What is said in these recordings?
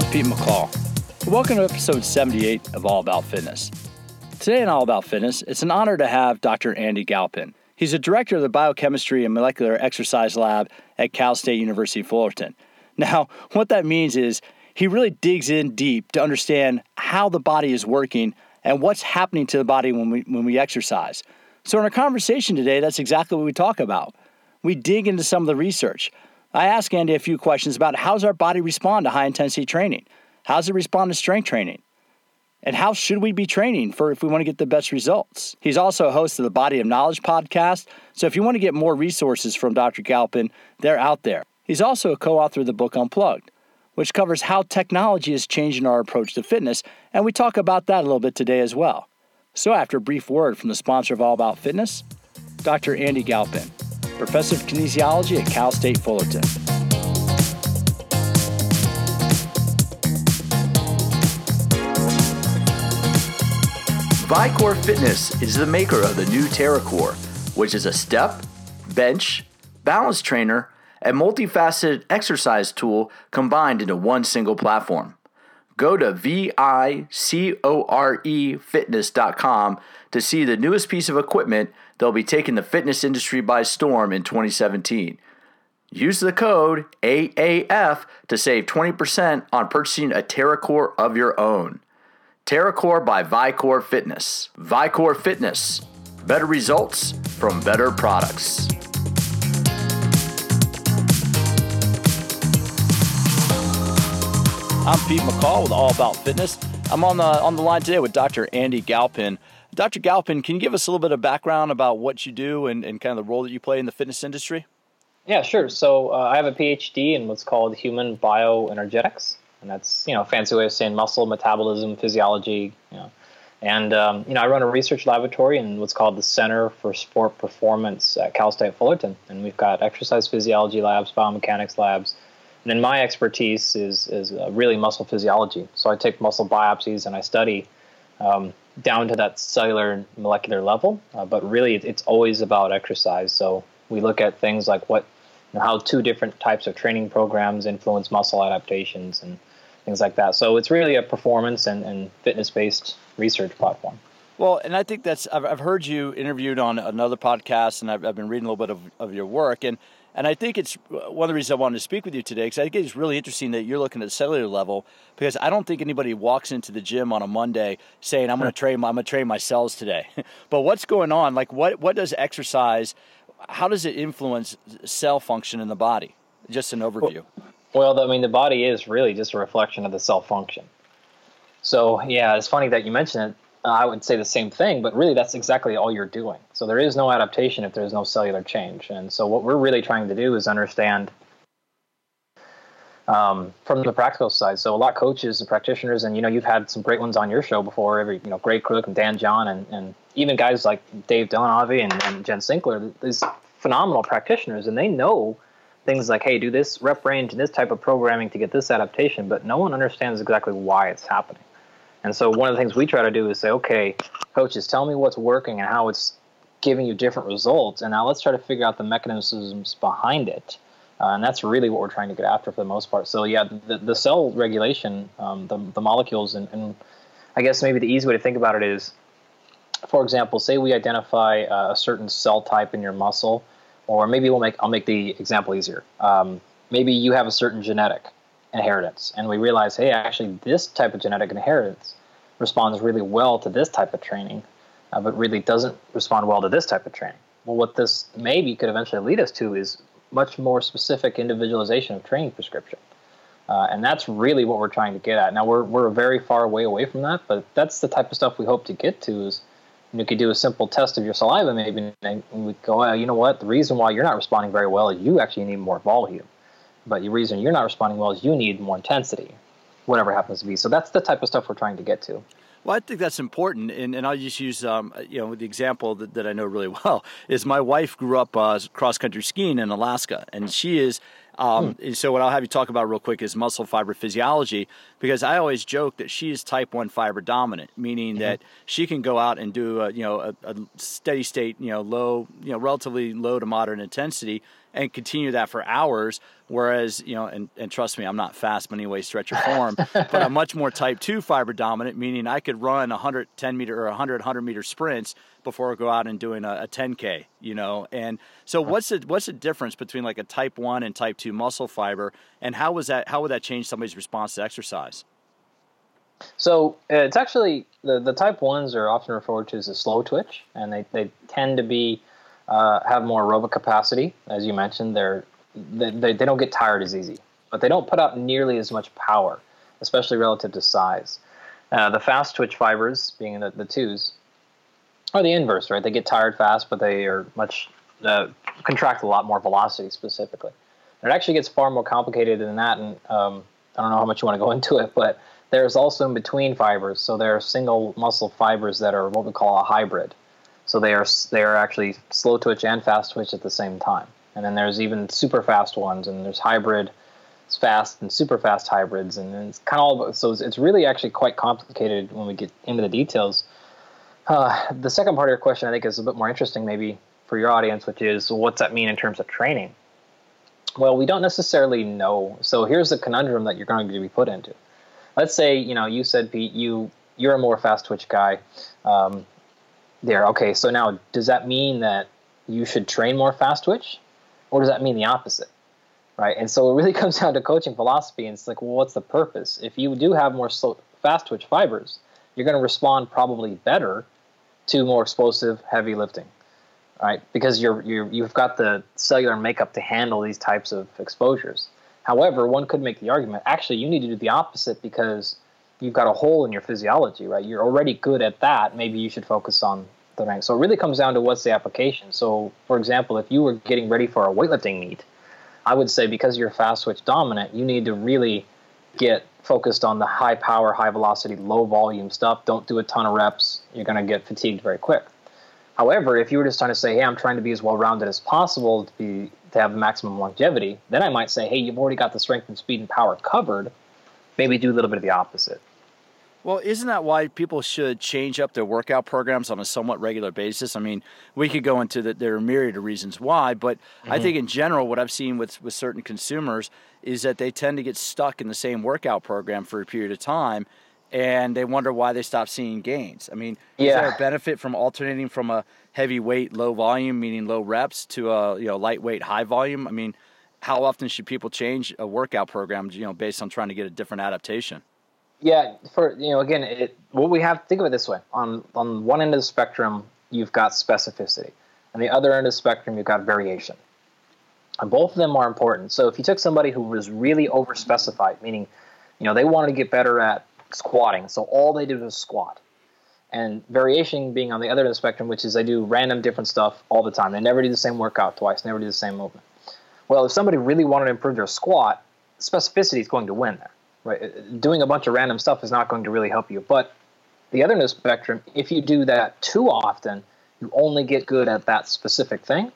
I'm Pete McCall. Welcome to episode 78 of All About Fitness. Today in All About Fitness, it's an honor to have Dr. Andy Galpin. He's a director of the Biochemistry and Molecular Exercise Lab at Cal State University Fullerton. Now, what that means is he really digs in deep to understand how the body is working and what's happening to the body when we, when we exercise. So, in our conversation today, that's exactly what we talk about. We dig into some of the research. I ask Andy a few questions about how does our body respond to high intensity training? How does it respond to strength training? And how should we be training for if we want to get the best results? He's also a host of the Body of Knowledge podcast. So if you want to get more resources from Dr. Galpin, they're out there. He's also a co author of the book Unplugged, which covers how technology is changing our approach to fitness. And we talk about that a little bit today as well. So after a brief word from the sponsor of All About Fitness, Dr. Andy Galpin, professor of kinesiology at Cal State Fullerton. Vicore Fitness is the maker of the new TerraCore, which is a step, bench, balance trainer, and multifaceted exercise tool combined into one single platform. Go to vicorefitness.com to see the newest piece of equipment that'll be taking the fitness industry by storm in 2017. Use the code AAF to save 20% on purchasing a TerraCore of your own. TerraCore by Vicore Fitness. Vicore Fitness. Better results from better products. I'm Pete McCall with All About Fitness. I'm on the on the line today with Dr. Andy Galpin. Dr. Galpin, can you give us a little bit of background about what you do and, and kind of the role that you play in the fitness industry? Yeah, sure. So uh, I have a PhD in what's called human bioenergetics and that's you know fancy way of saying muscle metabolism, physiology. You know, and um, you know I run a research laboratory in what's called the Center for Sport Performance at Cal State Fullerton, and we've got exercise physiology labs, biomechanics labs. And then my expertise is is uh, really muscle physiology. So I take muscle biopsies and I study um, down to that cellular and molecular level. Uh, but really, it's always about exercise. So we look at things like what, you know, how two different types of training programs influence muscle adaptations, and things like that. So it's really a performance and, and fitness based research platform. Well, and I think that's I've, I've heard you interviewed on another podcast, and I've, I've been reading a little bit of, of your work, and and I think it's uh, one of the reasons I wanted to speak with you today because I think it's really interesting that you're looking at the cellular level because I don't think anybody walks into the gym on a Monday saying I'm going to train I'm going to train my cells today. but what's going on? Like what what does exercise? How does it influence cell function in the body? Just an overview. Well, well, I mean, the body is really just a reflection of the cell function. So, yeah, it's funny that you mentioned it. I would say the same thing, but really that's exactly all you're doing. So, there is no adaptation if there's no cellular change. And so, what we're really trying to do is understand um, from the practical side. So, a lot of coaches and practitioners, and you know, you've had some great ones on your show before, every, you know, Gray Cook and Dan John, and, and even guys like Dave Dellanave and, and Jen Sinkler, these phenomenal practitioners, and they know things like, hey, do this rep range and this type of programming to get this adaptation, but no one understands exactly why it's happening. And so one of the things we try to do is say, okay, coaches, tell me what's working and how it's giving you different results, and now let's try to figure out the mechanisms behind it. Uh, and that's really what we're trying to get after for the most part. So yeah, the, the cell regulation, um, the, the molecules, and, and I guess maybe the easy way to think about it is, for example, say we identify uh, a certain cell type in your muscle or maybe we'll make I'll make the example easier. Um, maybe you have a certain genetic inheritance, and we realize, hey, actually, this type of genetic inheritance responds really well to this type of training, uh, but really doesn't respond well to this type of training. Well, what this maybe could eventually lead us to is much more specific individualization of training prescription. Uh, and that's really what we're trying to get at. Now we're we're very far away away from that, but that's the type of stuff we hope to get to. Is you could do a simple test of your saliva maybe and we go, well, you know what? The reason why you're not responding very well is you actually need more volume. But the reason you're not responding well is you need more intensity, whatever happens to be. So that's the type of stuff we're trying to get to. Well, I think that's important, and, and I'll just use um, you know the example that, that I know really well is my wife grew up uh, cross country skiing in Alaska, and she is Um, hmm. So what I'll have you talk about real quick is muscle fiber physiology, because I always joke that she is type one fiber dominant, meaning mm-hmm. that she can go out and do a, you know a, a steady state, you know low, you know relatively low to moderate intensity and continue that for hours. Whereas, you know, and, and trust me, I'm not fast by any way, stretch or form, but I'm much more type 2 fiber dominant, meaning I could run 110 meter or 100, 100 meter sprints before I go out and doing a, a 10K, you know? And so what's the, what's the difference between like a type 1 and type 2 muscle fiber? And how was that, how would that change somebody's response to exercise? So it's actually the, the type ones are often referred to as a slow twitch, and they, they tend to be uh, have more aerobic capacity. As you mentioned, they're, they, they, they don't get tired as easy, but they don't put out nearly as much power, especially relative to size. Uh, the fast twitch fibers, being the, the twos, are the inverse, right? They get tired fast, but they are much uh, contract a lot more velocity specifically. And it actually gets far more complicated than that, and um, I don't know how much you want to go into it, but there's also in between fibers. So there are single muscle fibers that are what we call a hybrid. So they are they are actually slow twitch and fast twitch at the same time. And then there's even super fast ones, and there's hybrid, fast and super fast hybrids, and it's kind of all. So it's really actually quite complicated when we get into the details. Uh, the second part of your question, I think, is a bit more interesting, maybe for your audience, which is what's that mean in terms of training? Well, we don't necessarily know. So here's the conundrum that you're going to be put into. Let's say you know you said Pete, you you're a more fast twitch guy. Um, there. Okay, so now does that mean that you should train more fast twitch, or does that mean the opposite? Right, and so it really comes down to coaching philosophy, and it's like, well, what's the purpose? If you do have more slow, fast twitch fibers, you're going to respond probably better to more explosive, heavy lifting, right? Because you're, you're you've got the cellular makeup to handle these types of exposures. However, one could make the argument actually you need to do the opposite because you've got a hole in your physiology, right? You're already good at that. Maybe you should focus on the rank. So it really comes down to what's the application. So, for example, if you were getting ready for a weightlifting meet, I would say because you're fast twitch dominant, you need to really get focused on the high power, high velocity, low volume stuff. Don't do a ton of reps. You're going to get fatigued very quick. However, if you were just trying to say, "Hey, I'm trying to be as well rounded as possible to be to have maximum longevity," then I might say, "Hey, you've already got the strength and speed and power covered. Maybe do a little bit of the opposite." Well, isn't that why people should change up their workout programs on a somewhat regular basis? I mean, we could go into that. There are myriad of reasons why, but mm-hmm. I think in general, what I've seen with with certain consumers is that they tend to get stuck in the same workout program for a period of time, and they wonder why they stop seeing gains. I mean, yeah. is there a benefit from alternating from a heavy weight, low volume, meaning low reps, to a you know lightweight, high volume? I mean, how often should people change a workout program? You know, based on trying to get a different adaptation. Yeah, for you know, again, it, what we have think of it this way: on on one end of the spectrum, you've got specificity, and the other end of the spectrum, you've got variation. And both of them are important. So if you took somebody who was really overspecified, meaning, you know, they wanted to get better at squatting, so all they did was squat, and variation being on the other end of the spectrum, which is they do random different stuff all the time. They never do the same workout twice, never do the same movement. Well, if somebody really wanted to improve their squat, specificity is going to win there right? Doing a bunch of random stuff is not going to really help you. But the other end of the spectrum, if you do that too often, you only get good at that specific thing,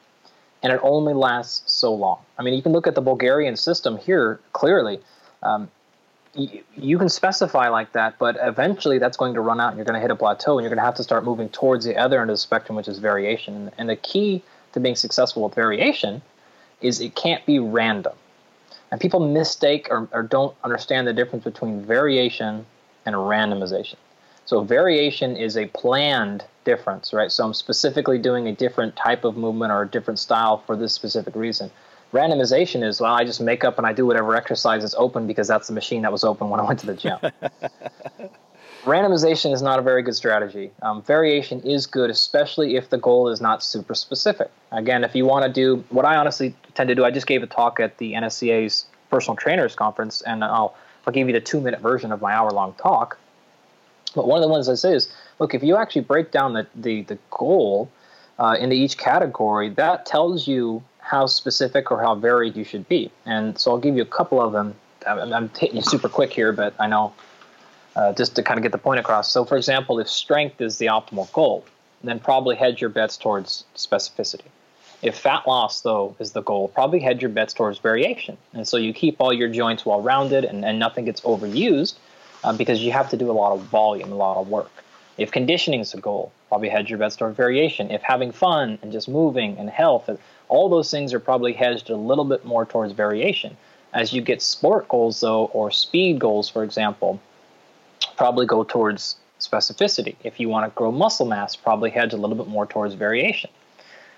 and it only lasts so long. I mean, you can look at the Bulgarian system here clearly. Um, you, you can specify like that, but eventually that's going to run out, and you're going to hit a plateau, and you're going to have to start moving towards the other end of the spectrum, which is variation. And the key to being successful with variation is it can't be random. And people mistake or, or don't understand the difference between variation and randomization. So variation is a planned difference, right? So I'm specifically doing a different type of movement or a different style for this specific reason. Randomization is, well, I just make up and I do whatever exercise is open because that's the machine that was open when I went to the gym. Randomization is not a very good strategy. Um, variation is good, especially if the goal is not super specific. Again, if you want to do what I honestly tend to do, I just gave a talk at the NSCA's personal trainers conference, and I'll I'll give you the two minute version of my hour long talk. But one of the ones I say is, look, if you actually break down the the, the goal uh, into each category, that tells you how specific or how varied you should be. And so I'll give you a couple of them. I'm, I'm hitting you super quick here, but I know uh, just to kind of get the point across. So, for example, if strength is the optimal goal, then probably hedge your bets towards specificity. If fat loss, though, is the goal, probably head your bets towards variation. And so you keep all your joints well rounded and, and nothing gets overused uh, because you have to do a lot of volume, a lot of work. If conditioning is the goal, probably hedge your bets towards variation. If having fun and just moving and health, all those things are probably hedged a little bit more towards variation. As you get sport goals, though, or speed goals, for example, probably go towards specificity. If you want to grow muscle mass, probably hedge a little bit more towards variation.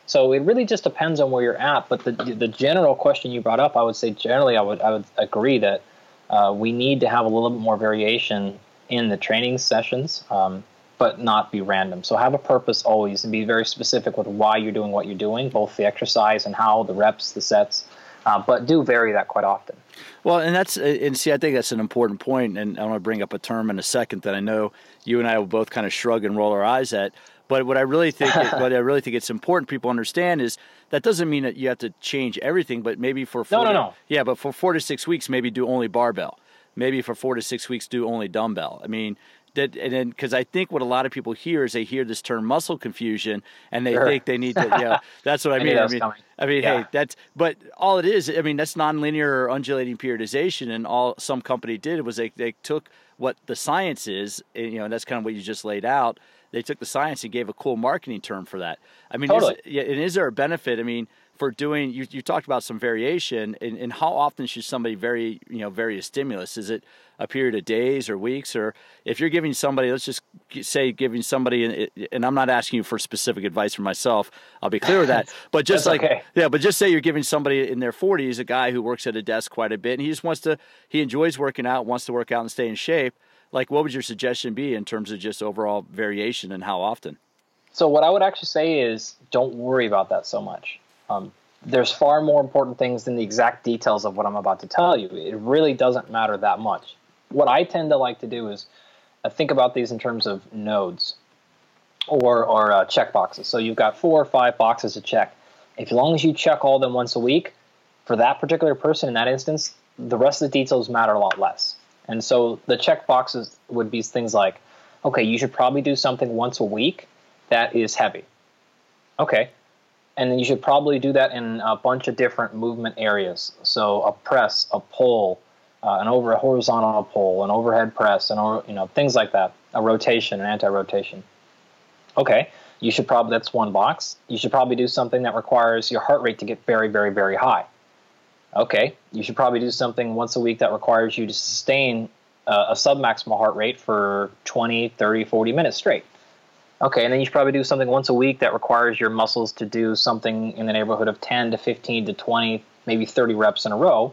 So it really just depends on where you're at. But the the general question you brought up, I would say generally, I would I would agree that uh, we need to have a little bit more variation in the training sessions, um, but not be random. So have a purpose always, and be very specific with why you're doing what you're doing, both the exercise and how the reps, the sets. Uh, but do vary that quite often. Well, and that's and see, I think that's an important point, and I want to bring up a term in a second that I know you and I will both kind of shrug and roll our eyes at. But what I really think, it, what I really think it's important people understand is that doesn't mean that you have to change everything, but maybe for four no, no, to, no. yeah, but for four to six weeks, maybe do only barbell. Maybe for four to six weeks, do only dumbbell. I mean, that and then because I think what a lot of people hear is they hear this term muscle confusion and they sure. think they need to. Yeah, that's what I, mean. I mean, coming. I mean, yeah. hey, that's but all it is. I mean, that's nonlinear or undulating periodization, and all some company did was they they took what the science is, and, you know, and that's kind of what you just laid out they took the science and gave a cool marketing term for that. I mean, totally. is, yeah, and is there a benefit? I mean, for doing you, you talked about some variation, and, and how often should somebody vary you know vary a stimulus? Is it a period of days or weeks, or if you're giving somebody, let's just say giving somebody, and I'm not asking you for specific advice for myself. I'll be clear with that. But just like okay. yeah, but just say you're giving somebody in their 40s, a guy who works at a desk quite a bit, and he just wants to he enjoys working out, wants to work out and stay in shape like what would your suggestion be in terms of just overall variation and how often? So what I would actually say is don't worry about that so much. Um, there's far more important things than the exact details of what I'm about to tell you. It really doesn't matter that much. What I tend to like to do is uh, think about these in terms of nodes or, or uh, check boxes. So you've got four or five boxes to check. If as long as you check all of them once a week, for that particular person in that instance, the rest of the details matter a lot less. And so the check boxes would be things like, okay, you should probably do something once a week that is heavy. Okay. And you should probably do that in a bunch of different movement areas. So a press, a pull, uh, an over a horizontal pull, an overhead press, and you know things like that. A rotation, an anti-rotation. Okay, you should probably that's one box. You should probably do something that requires your heart rate to get very, very, very high okay, you should probably do something once a week that requires you to sustain uh, a submaximal heart rate for 20, 30, 40 minutes straight. Okay, and then you should probably do something once a week that requires your muscles to do something in the neighborhood of 10 to 15 to 20, maybe 30 reps in a row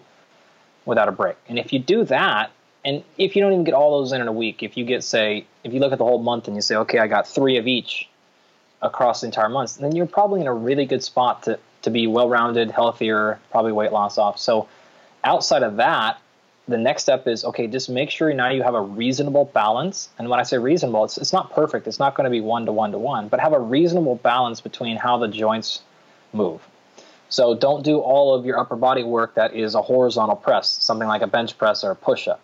without a break. And if you do that, and if you don't even get all those in in a week, if you get, say, if you look at the whole month and you say, okay, I got three of each across the entire month, then you're probably in a really good spot to to be well rounded, healthier, probably weight loss off. So outside of that, the next step is okay, just make sure now you have a reasonable balance. And when I say reasonable, it's, it's not perfect, it's not going to be one to one to one, but have a reasonable balance between how the joints move. So don't do all of your upper body work that is a horizontal press, something like a bench press or a push up,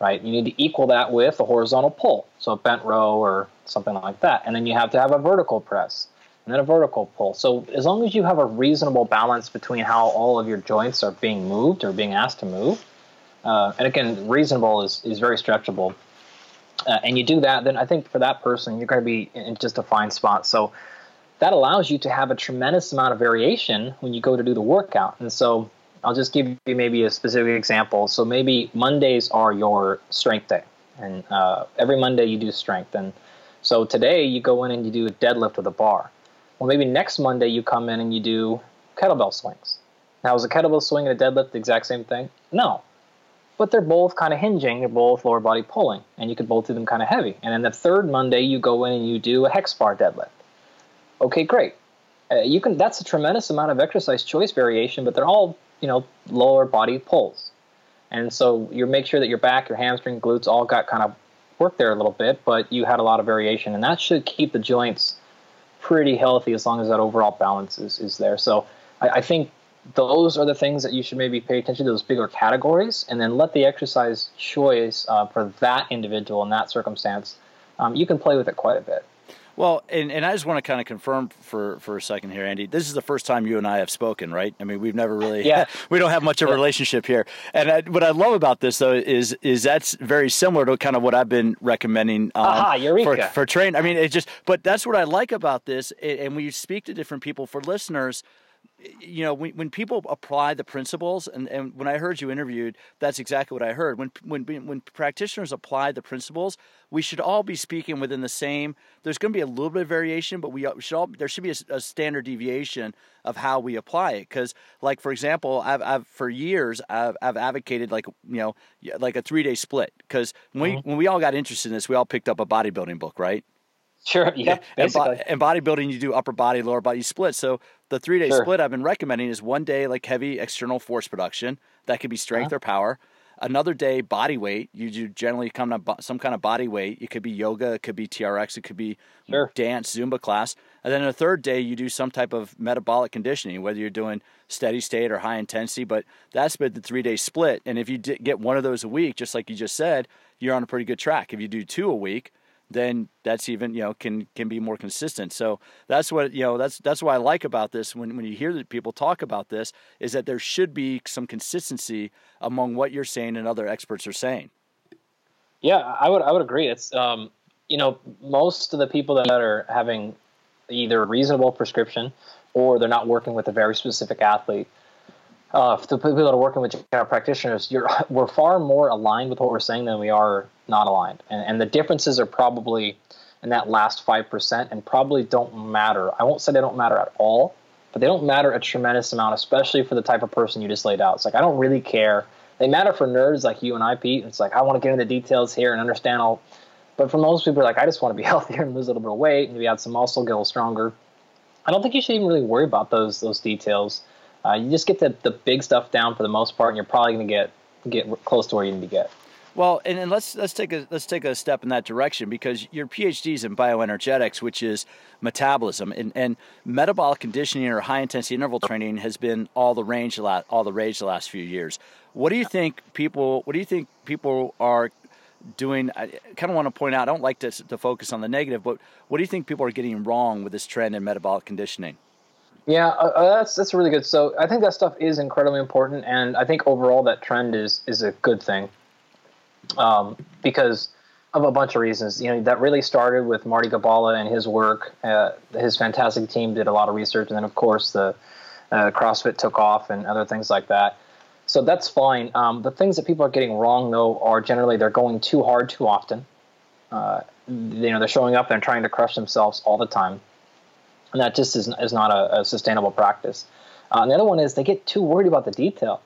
right? You need to equal that with a horizontal pull, so a bent row or something like that. And then you have to have a vertical press and then a vertical pull. So as long as you have a reasonable balance between how all of your joints are being moved or being asked to move, uh, and again, reasonable is, is very stretchable, uh, and you do that, then I think for that person, you're going to be in just a fine spot. So that allows you to have a tremendous amount of variation when you go to do the workout. And so I'll just give you maybe a specific example. So maybe Mondays are your strength day, and uh, every Monday you do strength. And so today you go in and you do a deadlift with a bar. Well, maybe next Monday you come in and you do kettlebell swings. Now, is a kettlebell swing and a deadlift the exact same thing? No. But they're both kind of hinging, they're both lower body pulling, and you could both do them kind of heavy. And then the third Monday, you go in and you do a hex bar deadlift. Okay, great. Uh, you can. That's a tremendous amount of exercise choice variation, but they're all you know lower body pulls. And so you make sure that your back, your hamstring, glutes all got kind of worked there a little bit, but you had a lot of variation, and that should keep the joints pretty healthy as long as that overall balance is, is there. So I, I think those are the things that you should maybe pay attention to those bigger categories and then let the exercise choice uh, for that individual in that circumstance um, you can play with it quite a bit Well, and, and I just want to kind of confirm for, for a second here, Andy. This is the first time you and I have spoken, right? I mean, we've never really, yeah. we don't have much of a relationship here. And I, what I love about this though is is that's very similar to kind of what I've been recommending um, Aha, for for train. I mean, it just, but that's what I like about this. And when you speak to different people, for listeners, you know, when, when people apply the principles, and, and when I heard you interviewed, that's exactly what I heard. When, when, when practitioners apply the principles, we should all be speaking within the same. There's going to be a little bit of variation, but we should all. There should be a, a standard deviation of how we apply it. Because, like for example, I've, I've for years I've, I've advocated like you know like a three day split. Because when mm-hmm. we when we all got interested in this, we all picked up a bodybuilding book, right? Sure. Yeah. And, and, bodybuilding, you do upper body, lower body split. So the three day sure. split I've been recommending is one day like heavy external force production that could be strength uh-huh. or power. Another day body weight. You do generally come to some kind of body weight. It could be yoga, it could be TRX, it could be sure. dance, Zumba class. And then a third day you do some type of metabolic conditioning, whether you're doing steady state or high intensity. But that's been the three day split. And if you get one of those a week, just like you just said, you're on a pretty good track. If you do two a week, then that's even you know can can be more consistent. So that's what you know that's that's what I like about this when when you hear that people talk about this is that there should be some consistency among what you're saying and other experts are saying. Yeah, I would I would agree. It's um, you know most of the people that are having either a reasonable prescription or they're not working with a very specific athlete uh, the people that are working with general practitioners, we're far more aligned with what we're saying than we are not aligned. And, and the differences are probably in that last 5% and probably don't matter. I won't say they don't matter at all, but they don't matter a tremendous amount, especially for the type of person you just laid out. It's like, I don't really care. They matter for nerds like you and I, Pete. It's like, I want to get into the details here and understand all. But for most people, like, I just want to be healthier and lose a little bit of weight, maybe add some muscle, get a little stronger. I don't think you should even really worry about those those details. Uh, you just get the, the big stuff down for the most part, and you're probably going to get get close to where you need to get. Well, and, and let's let's take a let's take a step in that direction because your PhD is in bioenergetics, which is metabolism and, and metabolic conditioning or high intensity interval training, has been all the range all the rage the last few years. What do you think people? What do you think people are doing? I kind of want to point out. I don't like to to focus on the negative, but what do you think people are getting wrong with this trend in metabolic conditioning? Yeah, uh, uh, that's that's really good. So I think that stuff is incredibly important, and I think overall that trend is is a good thing, um, because of a bunch of reasons. You know, that really started with Marty Gibala and his work. Uh, his fantastic team did a lot of research, and then of course the uh, CrossFit took off and other things like that. So that's fine. Um, the things that people are getting wrong though are generally they're going too hard too often. Uh, you know, they're showing up and trying to crush themselves all the time and that just is, is not a, a sustainable practice. Uh, and the other one is they get too worried about the detail.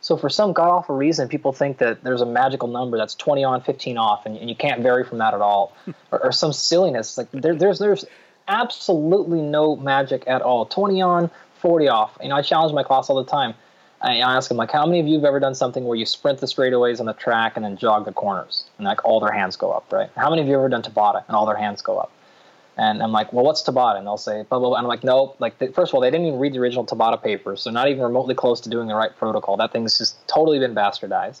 So for some god awful reason, people think that there's a magical number that's 20 on, 15 off, and, and you can't vary from that at all, or, or, some silliness. Like there, there's there's absolutely no magic at all. 20 on, 40 off. You know, I challenge my class all the time. I ask them like, how many of you have ever done something where you sprint the straightaways on the track and then jog the corners, and like all their hands go up, right? How many of you have ever done Tabata and all their hands go up? And I'm like, well, what's Tabata? And they'll say, blah, blah, blah. And I'm like, nope. Like, first of all, they didn't even read the original Tabata papers, so not even remotely close to doing the right protocol. That thing's just totally been bastardized.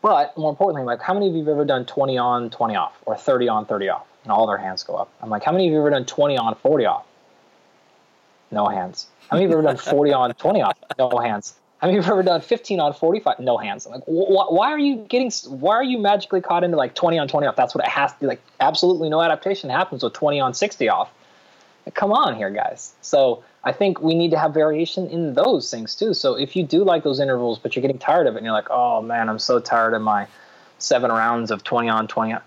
But more importantly, I'm like, how many of you have ever done 20 on, 20 off, or 30 on, 30 off? And all their hands go up. I'm like, how many of you have ever done 20 on, 40 off? No hands. How many of you have ever done 40 on, 20 off? No hands. How mean, of you have ever done 15 on 45? No hands. I'm like, wh- why are you getting, why are you magically caught into like 20 on 20 off? That's what it has to be. Like, absolutely no adaptation happens with 20 on 60 off. Like, come on here, guys. So I think we need to have variation in those things too. So if you do like those intervals, but you're getting tired of it and you're like, oh man, I'm so tired of my seven rounds of 20 on 20 off,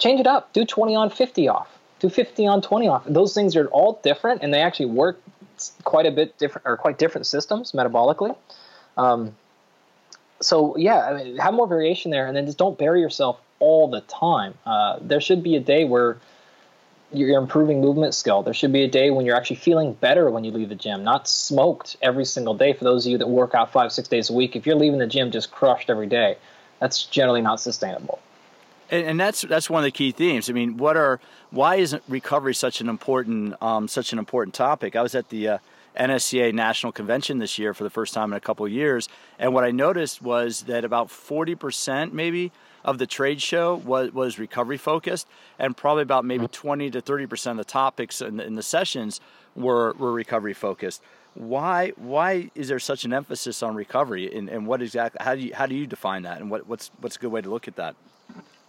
change it up. Do 20 on 50 off. Do 50 on 20 off. Those things are all different and they actually work quite a bit different or quite different systems metabolically. Um, so yeah, I mean, have more variation there, and then just don't bury yourself all the time. Uh, there should be a day where you're improving movement skill. There should be a day when you're actually feeling better when you leave the gym, not smoked every single day. For those of you that work out five, six days a week, if you're leaving the gym just crushed every day, that's generally not sustainable. And, and that's that's one of the key themes. I mean, what are why isn't recovery such an important um, such an important topic? I was at the uh, NSCA National Convention this year for the first time in a couple years. And what I noticed was that about 40% maybe of the trade show was, was recovery focused, and probably about maybe mm-hmm. 20 to 30 percent of the topics in the, in the sessions were, were recovery focused. Why why is there such an emphasis on recovery, and, and what exactly how do you how do you define that, and what, what's what's a good way to look at that?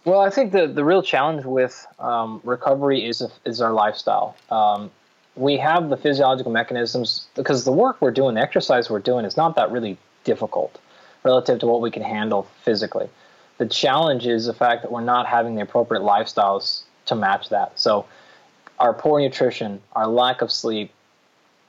Well, I think the, the real challenge with um, recovery is is our lifestyle. Um, we have the physiological mechanisms because the work we're doing, the exercise we're doing, is not that really difficult relative to what we can handle physically. The challenge is the fact that we're not having the appropriate lifestyles to match that. So, our poor nutrition, our lack of sleep,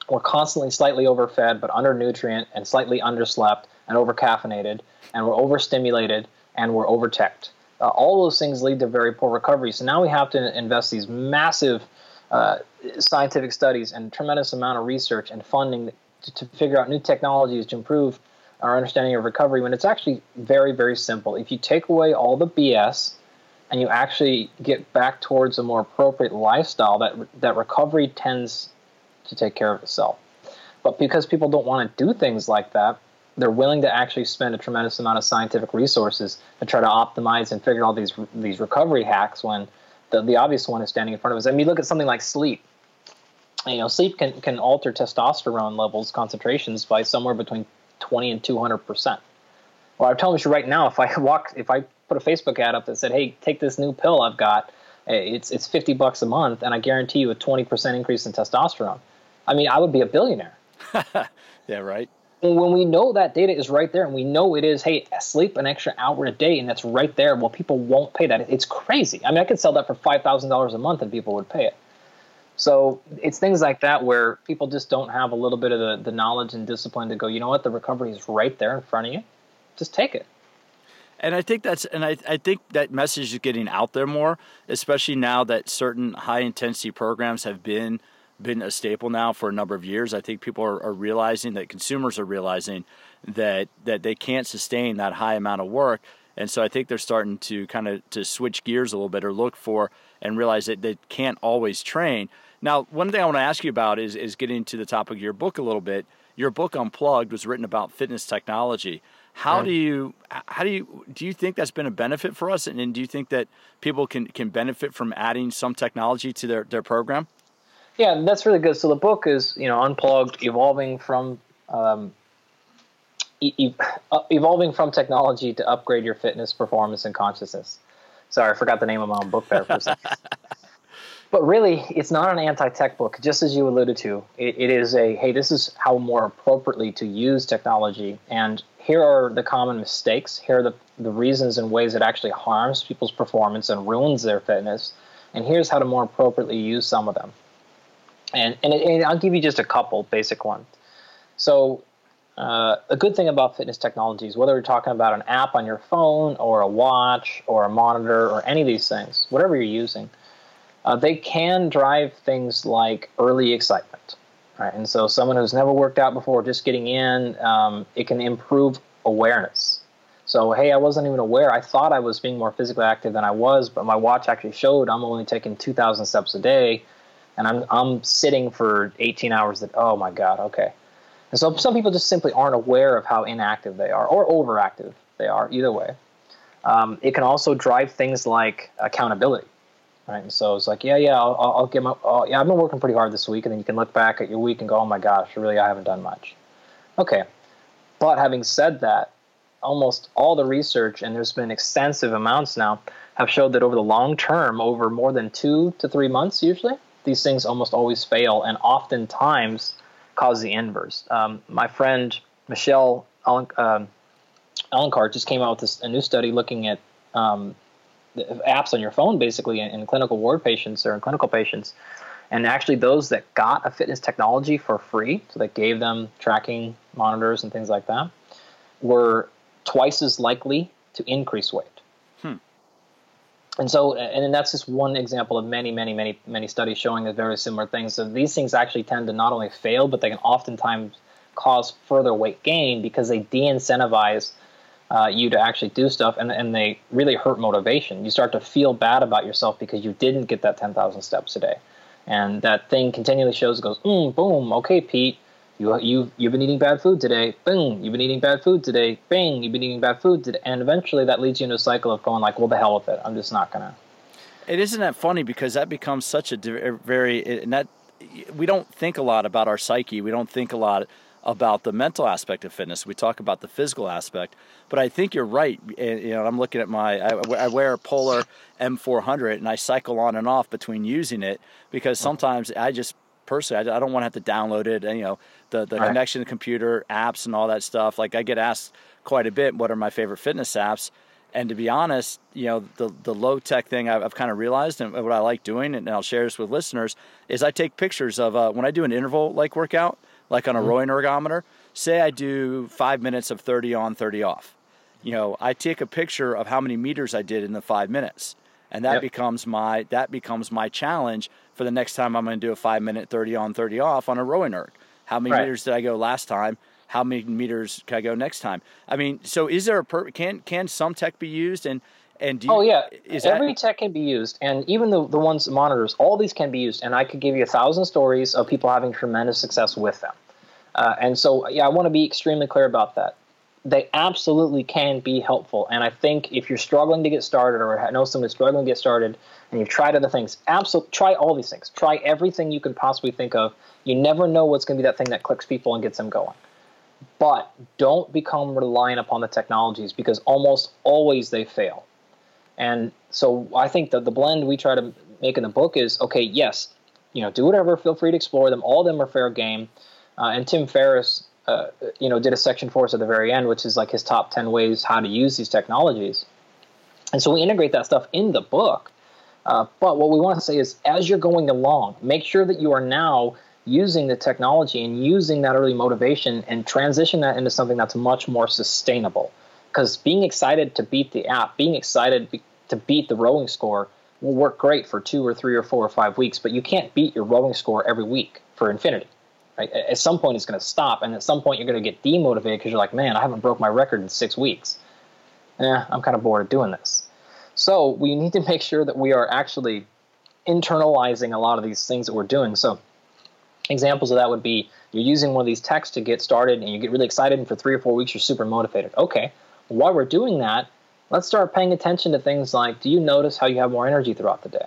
we're constantly slightly overfed but undernutrient and slightly underslept and overcaffeinated, and we're overstimulated and we're overteched. Uh, all those things lead to very poor recovery. So now we have to invest these massive uh, scientific studies and tremendous amount of research and funding to, to figure out new technologies to improve our understanding of recovery when it's actually very, very simple. If you take away all the BS and you actually get back towards a more appropriate lifestyle, that that recovery tends to take care of itself. But because people don't want to do things like that, they're willing to actually spend a tremendous amount of scientific resources to try to optimize and figure out these these recovery hacks when the, the obvious one is standing in front of us. I mean, look at something like sleep. You know, sleep can, can alter testosterone levels, concentrations by somewhere between 20 and 200 percent. Well, I'm telling you right now, if I walk, if I put a Facebook ad up that said, "Hey, take this new pill I've got," eh, it's it's 50 bucks a month, and I guarantee you a 20 percent increase in testosterone. I mean, I would be a billionaire. yeah, right. when we know that data is right there, and we know it is, hey, sleep an extra hour a day, and that's right there. Well, people won't pay that. It's crazy. I mean, I could sell that for five thousand dollars a month, and people would pay it. So it's things like that where people just don't have a little bit of the, the knowledge and discipline to go, you know what, the recovery is right there in front of you. Just take it. And I think that's and I, I think that message is getting out there more, especially now that certain high intensity programs have been been a staple now for a number of years. I think people are, are realizing that consumers are realizing that that they can't sustain that high amount of work. And so I think they're starting to kind of to switch gears a little bit or look for and realize that they can't always train. Now, one thing I want to ask you about is, is getting to the topic of your book a little bit. Your book Unplugged was written about fitness technology. How yeah. do you how do you do you think that's been a benefit for us, and, and do you think that people can can benefit from adding some technology to their their program? Yeah, that's really good. So the book is you know unplugged, evolving from um, uh, evolving from technology to upgrade your fitness, performance, and consciousness. Sorry, I forgot the name of my own book there for a second. but really, it's not an anti-tech book, just as you alluded to. It, it is a hey, this is how more appropriately to use technology, and here are the common mistakes. Here are the the reasons and ways it actually harms people's performance and ruins their fitness, and here's how to more appropriately use some of them. And and, it, and I'll give you just a couple basic ones. So uh, a good thing about fitness technologies, whether you're talking about an app on your phone or a watch or a monitor or any of these things, whatever you're using, uh, they can drive things like early excitement. Right? And so, someone who's never worked out before, just getting in, um, it can improve awareness. So, hey, I wasn't even aware. I thought I was being more physically active than I was, but my watch actually showed I'm only taking 2,000 steps a day, and I'm I'm sitting for 18 hours. That oh my god, okay and so some people just simply aren't aware of how inactive they are or overactive they are, either way. Um, it can also drive things like accountability. Right? And so it's like, yeah, yeah, I'll, I'll get my, oh, yeah, I've been working pretty hard this week. And then you can look back at your week and go, oh my gosh, really, I haven't done much. Okay. But having said that, almost all the research, and there's been extensive amounts now, have showed that over the long term, over more than two to three months usually, these things almost always fail. And oftentimes, cause the inverse. Um, my friend Michelle Ellen, um, just came out with this, a new study looking at um, apps on your phone, basically, in, in, clinical ward patients or in clinical patients. And actually, those that got a fitness technology for free, so that gave them tracking monitors and things like that, were twice as likely to increase weight and so and that's just one example of many many many many studies showing a very similar things. So these things actually tend to not only fail but they can oftentimes cause further weight gain because they de-incentivize uh, you to actually do stuff and, and they really hurt motivation. You start to feel bad about yourself because you didn't get that 10000 steps a day and that thing continually shows goes mm, boom okay pete You, you, you've been eating bad food today. Boom. You've been eating bad food today. Bing. You've been eating bad food today. And eventually that leads you into a cycle of going like, well, the hell with it. I'm just not going to. It isn't that funny because that becomes such a er, very, and that we don't think a lot about our psyche. We don't think a lot about the mental aspect of fitness. We talk about the physical aspect, but I think you're right. You know, I'm looking at my I, wear a Polar M400 and I cycle on and off between using it because sometimes I just personally I, don't want to have to download it and you know the the right. connection to computer apps and all that stuff. Like I get asked quite a bit, what are my favorite fitness apps? And to be honest, you know, the, the low tech thing I've, I've, kind of realized and what I like doing, and I'll share this with listeners, is I take pictures of uh, when I do an interval like workout, like on a mm-hmm. rowing ergometer. Say I do five minutes of 30 on, 30 off. You know, I take a picture of how many meters I did in the five minutes, and that yep. becomes my that becomes my challenge for the next time I'm going to do a five minute 30 on, 30 off on a rowing erg. How many right. meters did I go last time? How many meters can I go next time? I mean, so is there a per- can can some tech be used and and you, oh yeah, every that... tech can be used, and even the the ones monitors, all these can be used. And I could give you a thousand stories of people having tremendous success with them. Uh, and so, yeah, I want to be extremely clear about that. They absolutely can be helpful. And I think if you're struggling to get started or know someone struggling to get started and you've tried other things, absolutely try all these things. Try everything you can possibly think of. You never know what's going to be that thing that clicks people and gets them going. But don't become reliant upon the technologies because almost always they fail. And so I think that the blend we try to make in the book is okay, yes, you know, do whatever, feel free to explore them. All of them are fair game. Uh, and Tim Ferriss, uh, you know, did a section for us at the very end, which is like his top 10 ways how to use these technologies. And so we integrate that stuff in the book. Uh, but what we want to say is, as you're going along, make sure that you are now using the technology and using that early motivation and transition that into something that's much more sustainable. Because being excited to beat the app, being excited to beat the rowing score will work great for two or three or four or five weeks, but you can't beat your rowing score every week for infinity. Right? At some point, it's going to stop, and at some point, you're going to get demotivated because you're like, man, I haven't broke my record in six weeks. Yeah, I'm kind of bored of doing this. So we need to make sure that we are actually internalizing a lot of these things that we're doing. So examples of that would be you're using one of these texts to get started, and you get really excited, and for three or four weeks, you're super motivated. Okay, while we're doing that, let's start paying attention to things like do you notice how you have more energy throughout the day?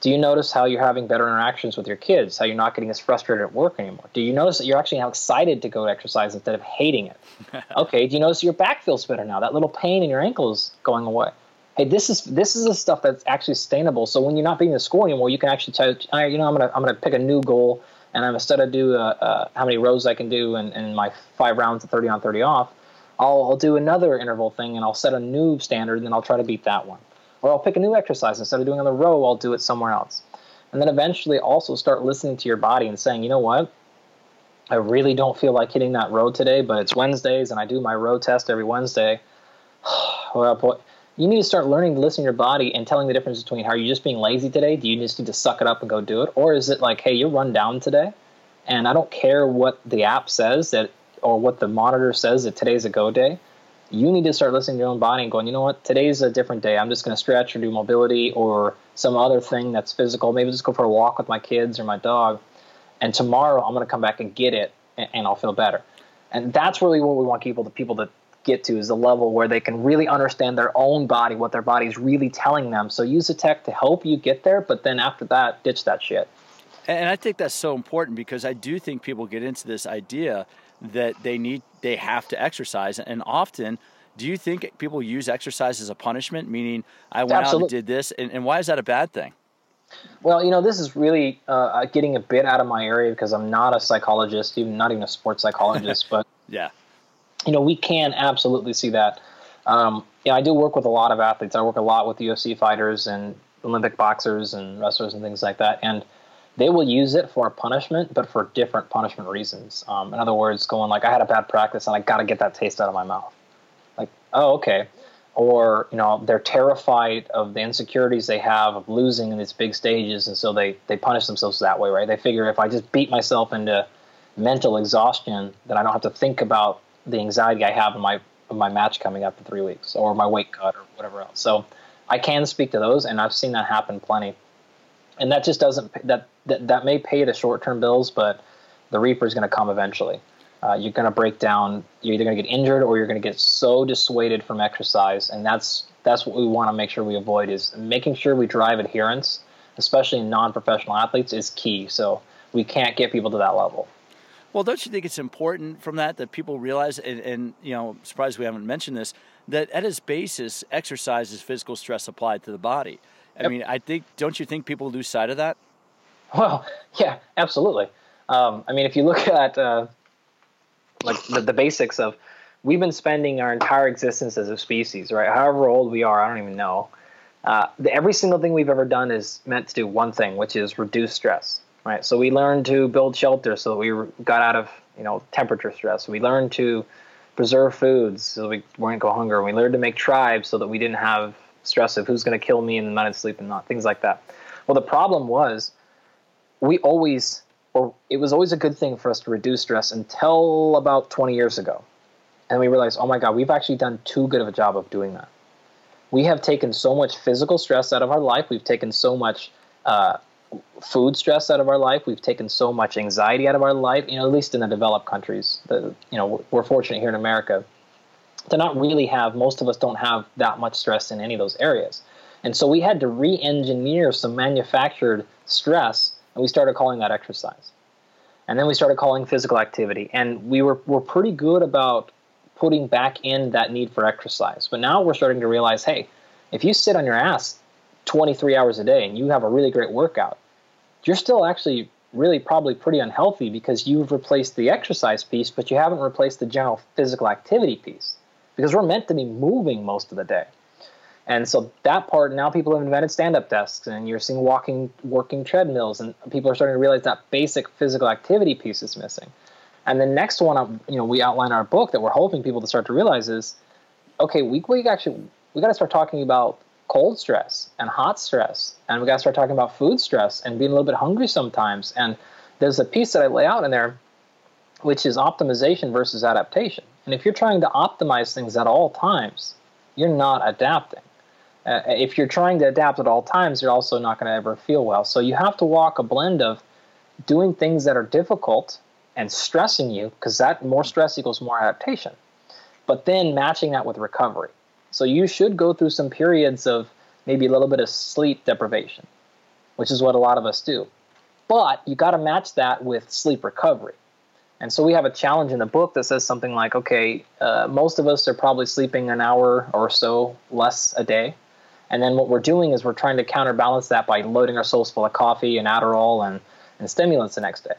Do you notice how you're having better interactions with your kids? How you're not getting as frustrated at work anymore? Do you notice that you're actually now excited to go exercise instead of hating it? okay. Do you notice your back feels better now? That little pain in your ankle is going away. Hey, this is this is the stuff that's actually sustainable. So when you're not beating the score anymore, you can actually tell, you know, I'm gonna I'm gonna pick a new goal, and I'm instead of do uh, uh, how many rows I can do in, in my five rounds of 30 on 30 off, I'll, I'll do another interval thing, and I'll set a new standard, and then I'll try to beat that one. Or I'll pick a new exercise. Instead of doing on the row, I'll do it somewhere else. And then eventually also start listening to your body and saying, you know what? I really don't feel like hitting that row today, but it's Wednesdays and I do my row test every Wednesday. well, boy, you need to start learning to listen to your body and telling the difference between are you just being lazy today? Do you just need to suck it up and go do it? Or is it like, hey, you're run down today and I don't care what the app says that or what the monitor says that today's a go day you need to start listening to your own body and going, you know what, today's a different day. I'm just going to stretch or do mobility or some other thing that's physical. Maybe just go for a walk with my kids or my dog. And tomorrow I'm going to come back and get it and, and I'll feel better. And that's really what we want people the people to get to is the level where they can really understand their own body, what their body's really telling them. So use the tech to help you get there, but then after that, ditch that shit. And I think that's so important because I do think people get into this idea that they need they have to exercise and often do you think people use exercise as a punishment meaning i went Absolutely. out and did this and, and, why is that a bad thing well you know this is really uh, getting a bit out of my area because i'm not a psychologist even not even a sports psychologist but yeah you know we can absolutely see that um, yeah i do work with a lot of athletes i work a lot with ufc fighters and olympic boxers and wrestlers and things like that and they will use it for punishment, but for different punishment reasons. Um, in other words, going like, I had a bad practice and I got to get that taste out of my mouth. Like, oh, okay. Or, you know, they're terrified of the insecurities they have of losing in these big stages. And so they, they punish themselves that way, right? They figure if I just beat myself into mental exhaustion, then I don't have to think about the anxiety I have in my, in my match coming up in three weeks or my weight cut or whatever else. So I can speak to those, and I've seen that happen plenty and that just doesn't that that, that may pay the short term bills, but the reaper is going to come eventually. Uh, you're going to break down. You're either going to get injured or you're going to get so dissuaded from exercise, and that's that's what we want to make sure we avoid. Is making sure we drive adherence, especially in non-professional athletes, is key. So we can't get people to that level. Well, don't you think it's important from that that people realize, and, and you know, surprised we haven't mentioned this, that at its basis, exercise is physical stress applied to the body. I yep. mean, I think, don't you think people lose sight of that? Well, yeah, absolutely. Um, I mean, if you look at uh, like the, the basics of, we've been spending our entire existence as a species, right? However old we are, I don't even know. Uh, the, every single thing we've ever done is meant to do one thing, which is reduce stress right? So we learned to build shelter so that we got out of you know temperature stress. We learned to preserve foods so we weren't go hunger. We learned to make tribes so that we didn't have stress of who's going to kill me night of sleep and not things like that. Well, the problem was we always or it was always a good thing for us to reduce stress until about 20 years ago. And we realized, oh my God, we've actually done too good of a job of doing that. We have taken so much physical stress out of our life. We've taken so much uh, food stress out of our life. We've taken so much anxiety out of our life. You know, at least in the developed countries. The, you know, we're fortunate here in America to not really have. Most of us don't have that much stress in any of those areas, and so we had to re-engineer some manufactured stress, and we started calling that exercise. And then we started calling physical activity, and we were were pretty good about putting back in that need for exercise. But now we're starting to realize, hey, if you sit on your ass 23 hours a day and you have a really great workout, you're still actually really probably pretty unhealthy because you've replaced the exercise piece, but you haven't replaced the general physical activity piece because we're meant to be moving most of the day. And so that part now people have invented stand-up desks and you're seeing walking working treadmills and people are starting to realize that basic physical activity piece is missing. And the next one um, you know we outline our book that we're hoping people to start to realize is okay, we we actually we got to start talking about cold stress and hot stress. And we got to start talking about food stress and being a little bit hungry sometimes. And there's a piece that I lay out in there, which is optimization versus adaptation. And if you're trying to optimize things at all times, you're not adapting. Uh, if you're trying to adapt at all times, you're also not going to ever feel well. So you have to walk a blend of doing things that are difficult and stressing you, because that more stress equals more adaptation, but then matching that with recovery. So you should go through some periods of maybe a little bit of sleep deprivation, which is what a lot of us do. But you got to match that with sleep recovery. And so we have a challenge in the book that says something like, okay, uh, most of us are probably sleeping an hour or so less a day. And then what we're doing is we're trying to counterbalance that by loading our souls full of coffee and Adderall and, and stimulants the next day.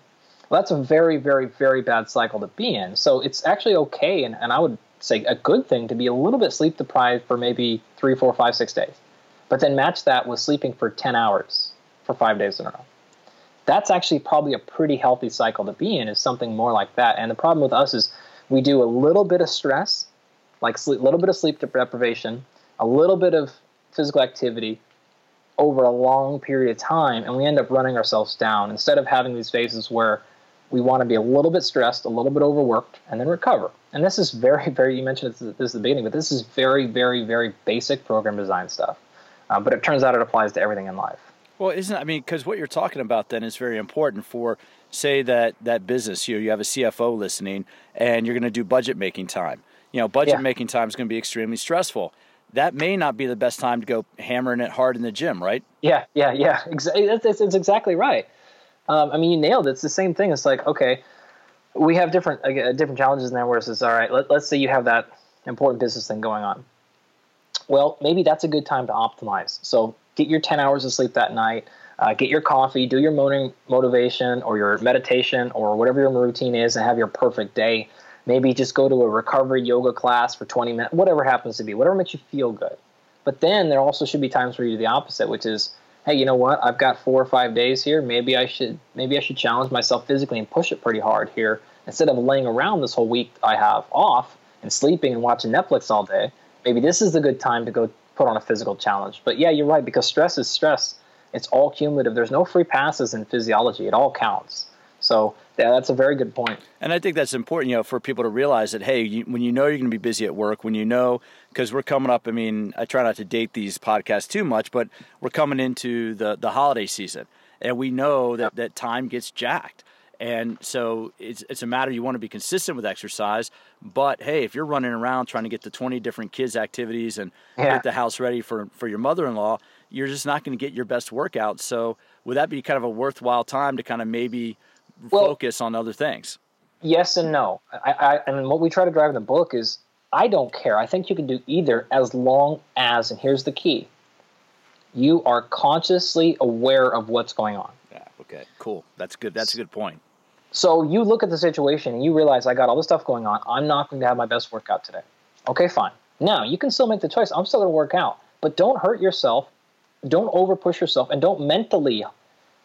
Well, that's a very, very, very bad cycle to be in. So it's actually okay, and, and I would say a good thing to be a little bit sleep deprived for maybe three, four, five, six days, but then match that with sleeping for 10 hours for five days in a row. That's actually probably a pretty healthy cycle to be in, is something more like that. And the problem with us is we do a little bit of stress, like a little bit of sleep deprivation, a little bit of physical activity over a long period of time, and we end up running ourselves down instead of having these phases where we want to be a little bit stressed, a little bit overworked, and then recover. And this is very, very, you mentioned this, this is the beginning, but this is very, very, very basic program design stuff. Uh, but it turns out it applies to everything in life. Well, isn't I mean, because what you're talking about then is very important for, say that that business. You know, you have a CFO listening, and you're going to do budget making time. You know, budget yeah. making time is going to be extremely stressful. That may not be the best time to go hammering it hard in the gym, right? Yeah, yeah, yeah. Exactly. It's, it's exactly right. Um, I mean, you nailed it. It's the same thing. It's like, okay, we have different uh, different challenges there. Where it's all right. Let, let's say you have that important business thing going on. Well, maybe that's a good time to optimize. So get your 10 hours of sleep that night. Uh, get your coffee, do your morning motivation or your meditation or whatever your routine is, and have your perfect day. Maybe just go to a recovery yoga class for 20 minutes, whatever happens to be, whatever makes you feel good. But then there also should be times where you do the opposite, which is hey, you know what? I've got four or five days here. Maybe I should maybe I should challenge myself physically and push it pretty hard here instead of laying around this whole week I have off and sleeping and watching Netflix all day. Maybe this is a good time to go put on a physical challenge. But yeah, you're right because stress is stress. It's all cumulative. There's no free passes in physiology. It all counts. So yeah, that's a very good point. And I think that's important, you know, for people to realize that hey, you, when you know you're going to be busy at work, when you know because we're coming up. I mean, I try not to date these podcasts too much, but we're coming into the the holiday season, and we know that that time gets jacked. And so it's, it's a matter you want to be consistent with exercise. But hey, if you're running around trying to get the 20 different kids' activities and yeah. get the house ready for, for your mother in law, you're just not going to get your best workout. So would that be kind of a worthwhile time to kind of maybe well, focus on other things? Yes and no. I, I, and what we try to drive in the book is I don't care. I think you can do either as long as, and here's the key you are consciously aware of what's going on. Yeah, okay, cool. That's good. That's a good point. So you look at the situation and you realize I got all this stuff going on. I'm not going to have my best workout today. Okay, fine. Now you can still make the choice. I'm still going to work out, but don't hurt yourself. Don't over push yourself, and don't mentally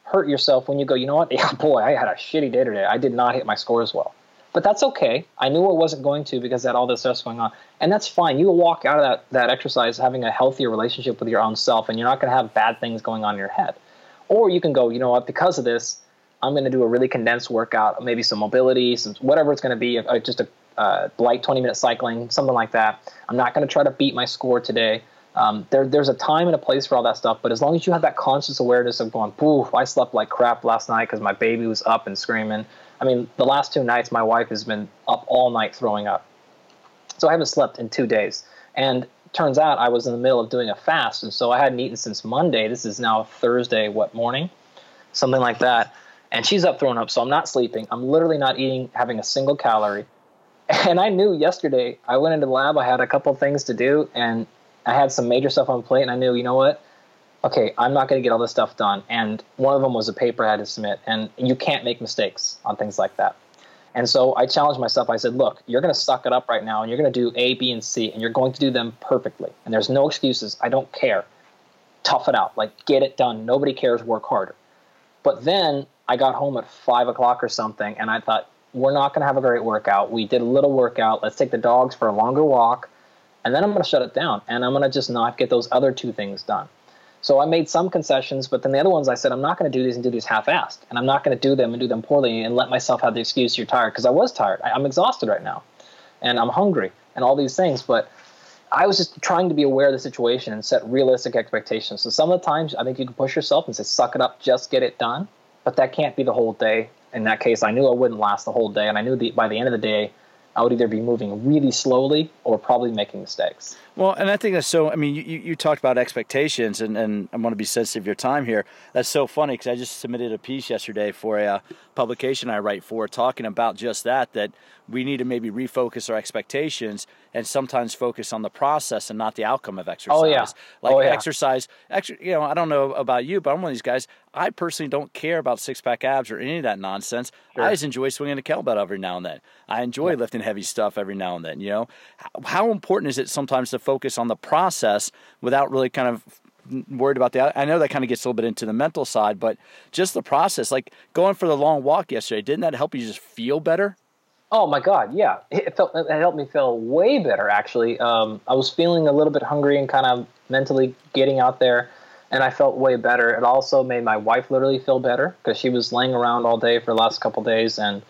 hurt yourself when you go. You know what? Yeah, boy, I had a shitty day today. I did not hit my scores well. But that's okay. I knew I wasn't going to because I had all this stuff going on. And that's fine. You walk out of that, that exercise having a healthier relationship with your own self, and you're not going to have bad things going on in your head. Or you can go, you know what, because of this, I'm going to do a really condensed workout, maybe some mobility, some whatever it's going to be, uh, just a uh, light 20 minute cycling, something like that. I'm not going to try to beat my score today. Um, there, there's a time and a place for all that stuff, but as long as you have that conscious awareness of going, poof, I slept like crap last night because my baby was up and screaming, I mean, the last two nights, my wife has been up all night throwing up. So I haven't slept in two days. And turns out I was in the middle of doing a fast, and so I hadn't eaten since Monday. This is now Thursday, what morning? Something like that. And she's up throwing up, so I'm not sleeping. I'm literally not eating, having a single calorie. And I knew yesterday, I went into the lab, I had a couple things to do, and I had some major stuff on plate, and I knew, you know what? okay, I'm not going to get all this stuff done. And one of them was a paper I had to submit, and you can't make mistakes on things like that. And so I challenged myself. I said, look, you're going to suck it up right now, and you're going to do A, B, and C, and you're going to do them perfectly. And there's no excuses. I don't care. Tough it out. Like, get it done. Nobody cares. Work harder. But then I got home at 5 o'clock or something, and I thought, we're not going to have a great workout. We did a little workout. Let's take the dogs for a longer walk, and then I'm going to shut it down, and I'm going to just not get those other two things done. So I made some concessions, but then the other ones I said, I'm not going to do these and do these half assed. And I'm not going to do them and do them poorly and let myself have the excuse you're tired because I was tired. I, I'm exhausted right now and I'm hungry and all these things. But I was just trying to be aware of the situation and set realistic expectations. So some of the times I think you can push yourself and say, suck it up, just get it done. But that can't be the whole day. In that case, I knew I wouldn't last the whole day. And I knew the, by the end of the day, I would either be moving really slowly or probably making mistakes. Well, and I think that's so. I mean, you, you talked about expectations, and, and I want to be sensitive of your time here. That's so funny because I just submitted a piece yesterday for a, uh, publication I write for talking about just that, that we need to maybe refocus our expectations and sometimes focus on the process and not the outcome of exercise. Oh, yeah. Like oh, yeah. exercise, extra, you know, I don't know about you, but I'm one of these guys. I personally don't care about six pack abs or any of that nonsense. Sure. I just enjoy swinging a kettlebell every now and then. I enjoy yeah. lifting heavy stuff every now and then. You know, how, important is it sometimes to focus on the process without really kind of worried about that. I know that kind of gets a little bit into the mental side, but just the process, like going for the long walk yesterday, didn't that help you just feel better? Oh my God, yeah, it felt it helped me feel way better actually. Um, I was feeling a little bit hungry and kind of mentally getting out there, and I felt way better. It also made my wife literally feel better because she was laying around all day for the last couple days and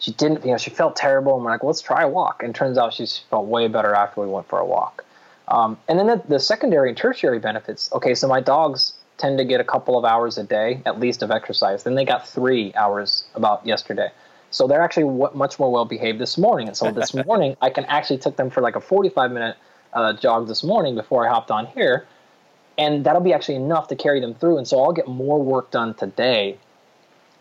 she didn't, you know, she felt terrible. And we're like, let's try a walk. And turns out she felt way better after we went for a walk. Um, and then the, the secondary and tertiary benefits. Okay, so my dogs tend to get a couple of hours a day at least of exercise. Then they got three hours about yesterday. So they're actually w- much more well behaved this morning. And so this morning, I can actually took them for like a 45 minute uh, jog this morning before I hopped on here. And that'll be actually enough to carry them through. And so I'll get more work done today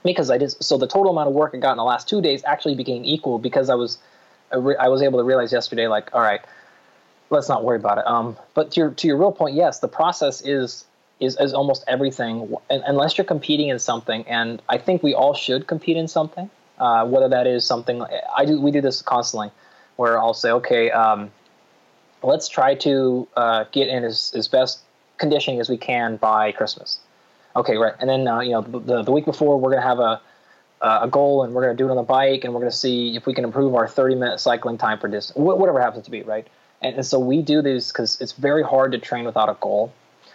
because I did. So the total amount of work I got in the last two days actually became equal because I was I was able to realize yesterday, like, all right, let's not worry about it. Um, but to your to your real point, yes, the process is is, is almost everything, unless you're competing in something. And I think we all should compete in something, uh, whether that is something I do. We do this constantly, where I'll say, okay, um, let's try to uh, get in as, as best conditioning as we can by Christmas. Okay, right. And then uh, you know the, the week before we're gonna have a a goal and we're gonna do it on the bike and we're gonna see if we can improve our 30 minute cycling time for distance, whatever happens to be, right? And, and so we do these because it's very hard to train without a goal.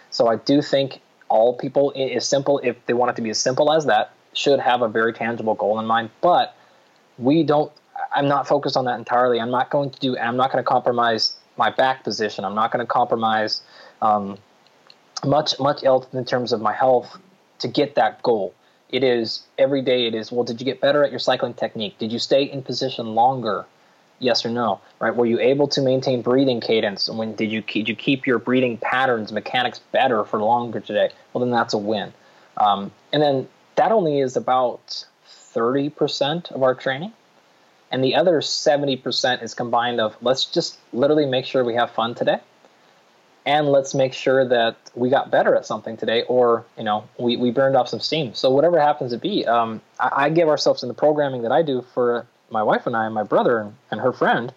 So I do think all people is simple if they want it to be as simple as that should have a very tangible goal in mind. But we don't. I'm not focused on that entirely. I'm not going to do. I'm not going to compromise my back position. I'm not going to compromise um, much much else in terms of my health to get that goal. It is every day. It is well. Did you get better at your cycling technique? Did you stay in position longer? Yes or no? Right? Were you able to maintain breathing cadence? When did you did you keep your breathing patterns mechanics better for longer today? Well, then that's a win. Um, and then that only is about thirty percent of our training, and the other seventy percent is combined of let's just literally make sure we have fun today and let's make sure that we got better at something today or you know we, we burned off some steam. So whatever happens to be um, I, I, give ourselves in the programming that i do for my wife and i and my brother and, and her friend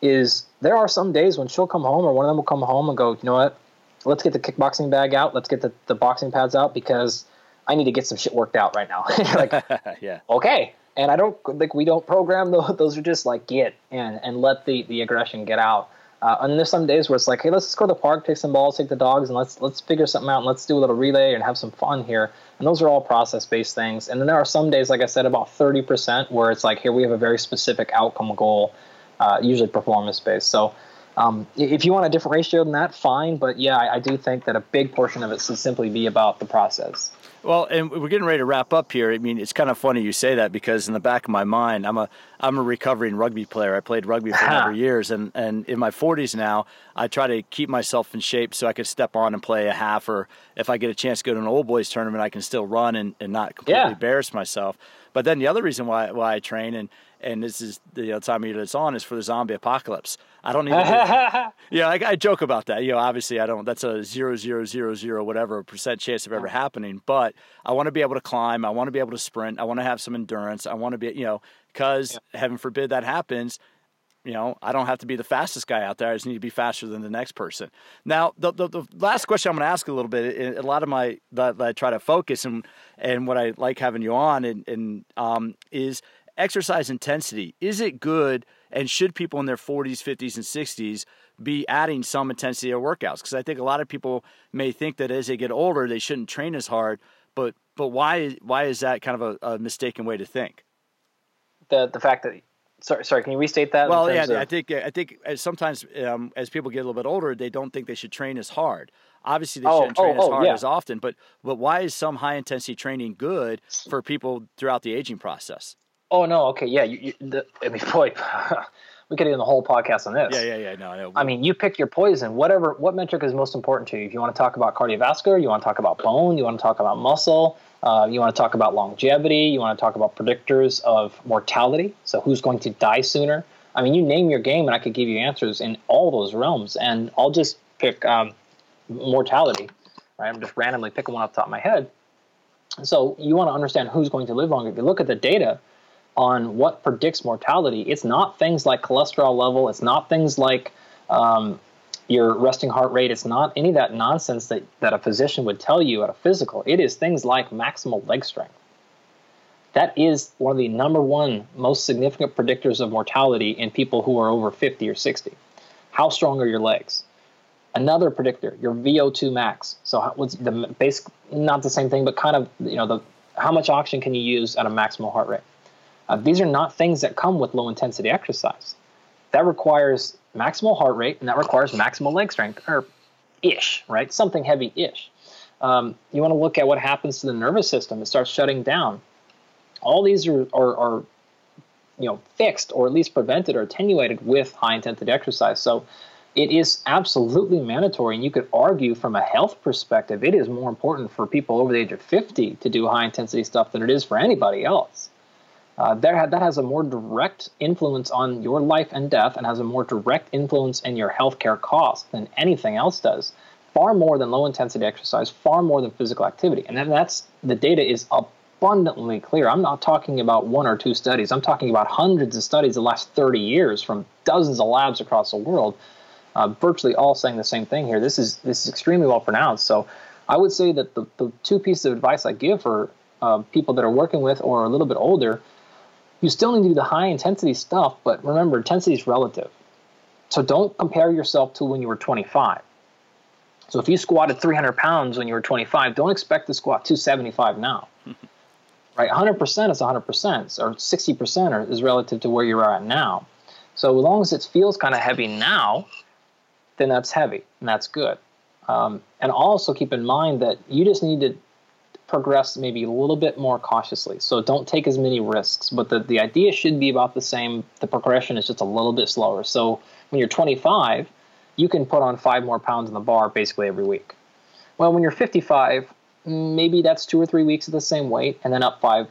is there are some days when she'll come home or one of them will come home and go you know what? Let's get the kickboxing bag out. Let's get the, the boxing pads out because i need to get some shit worked out right now. Like yeah. okay. And i don't like we don't program those those are just like get and and let the the aggression get out uh, and there's some days where it's like, hey, let's just go to the park, take some balls, take the dogs, and let's let's figure something out, and let's do a little relay and have some fun here. And those are all process-based things. And then there are some days, like I said, about 30% where it's like, here we have a very specific outcome goal, uh, usually performance-based. So um, if you want a different ratio than that, fine. But yeah, I, I do think that a big portion of it should simply be about the process. Well, and we're getting ready to wrap up here. I mean, it's kind of funny you say that because in the back of my mind, I'm a I'm a recovering rugby player. I played rugby for a number of years, and and in my 40s now, I try to keep myself in shape so I can step on and play a half, or if I get a chance to go to an old boys tournament, I can still run and, and not completely yeah. embarrass myself. But then the other reason why why I train and and this is the time of year it's on is for the zombie apocalypse. I don't even. yeah, I, I, joke about that. You know, obviously I don't. That's a zero zero zero zero whatever percent chance of ever happening. But I want to be able to climb. I want to be able to sprint. I want to have some endurance. I want to be you know because yeah. heaven forbid that happens. You know, I don't have to be the fastest guy out there. I just need to be faster than the next person. Now, the, the, the last question I'm going to ask a little bit, a lot of my that, that, I try to focus and and what I like having you on and, and um, is exercise intensity. Is it good? And should people in their 40s, 50s, and 60s be adding some intensity to their workouts? Because I think a lot of people may think that as they get older, they shouldn't train as hard. But but why why is that kind of a, a mistaken way to think? The the fact that sorry sorry can you restate that? Well, yeah, of... I think I think sometimes um, as people get a little bit older, they don't think they should train as hard. Obviously, they oh, shouldn't train oh, as hard yeah. as often. But but why is some high intensity training good for people throughout the aging process? Oh no, okay, yeah. You, you, the, I mean, boy, we could do the whole podcast on this. Yeah, yeah, yeah. No, no. I mean, you pick your poison. Whatever, what metric is most important to you? If you want to talk about cardiovascular, you want to talk about bone, you want to talk about muscle, uh, you want to talk about longevity, you want to talk about predictors of mortality. So who's going to die sooner? I mean, you name your game, and I could give you answers in all those realms. And I'll just pick um, mortality. Right? I'm just randomly picking one off the top of my head. So you want to understand who's going to live longer. If you look at the data on what predicts mortality. It's not things like cholesterol level. It's not things like um, your resting heart rate. It's not any of that nonsense that, that a physician would tell you at a physical. It is things like maximal leg strength. That is one of the number one most significant predictors of mortality in people who are over 50 or 60. How strong are your legs? Another predictor, your VO2 max. So what's the basic, not the same thing, but kind of, you know, the how much oxygen can you use at a maximal heart rate? Uh, these are not things that come with low intensity exercise. That requires maximal heart rate and that requires maximal leg strength, or ish, right? Something heavy ish. Um, you want to look at what happens to the nervous system. It starts shutting down. All these are, are, are you know, fixed or at least prevented or attenuated with high intensity exercise. So it is absolutely mandatory. And you could argue from a health perspective, it is more important for people over the age of 50 to do high intensity stuff than it is for anybody else uh, there that has a more direct influence on your life and death and has a more direct influence in your healthcare costs than anything else does. Far more than low intensity exercise, far more than physical activity. And that's the data is abundantly clear. I'm not talking about one or two studies. I'm talking about hundreds of studies the last 30 years from dozens of labs across the world, uh, virtually all saying the same thing here. This is this is extremely well pronounced. So I would say that the, the two pieces of advice I give for uh, people that are working with or a little bit older you still need to do the high intensity stuff, but remember, intensity is relative. So don't compare yourself to when you were 25. So if you squatted 300 pounds when you were 25, don't expect to squat 275 now. right? 100% is 100%, or 60% is relative to where you're at now. So as long as it feels kind of heavy now, then that's heavy, and that's good. Um, and also keep in mind that you just need to progress maybe a little bit more cautiously. So don't take as many risks. But the, the idea should be about the same. The progression is just a little bit slower. So when you're 25, you can put on five more pounds in the bar basically every week. Well, when you're 55, maybe that's two or three weeks at the same weight and then up five,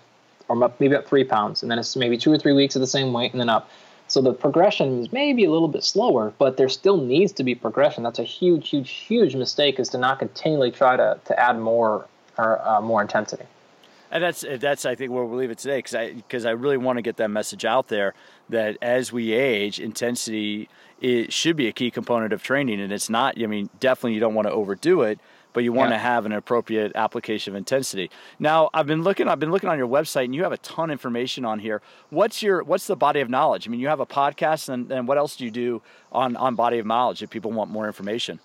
or maybe up three pounds, and then it's maybe two or three weeks at the same weight and then up. So the progression is maybe a little bit slower, but there still needs to be progression. That's a huge, huge, huge mistake is to not continually try to, to add more or uh, more intensity. And that's that's I think where we'll leave it today because I because I really want to get that message out there that as we age, intensity it should be a key component of training, and it's not. I mean, definitely you don't want to overdo it, but you want yeah. to have an appropriate application of intensity. Now, I've been looking. I've been looking on your website, and you have a ton of information on here. What's your What's the body of knowledge? I mean, you have a podcast, and, and what else do you do on on body of knowledge if people want more information?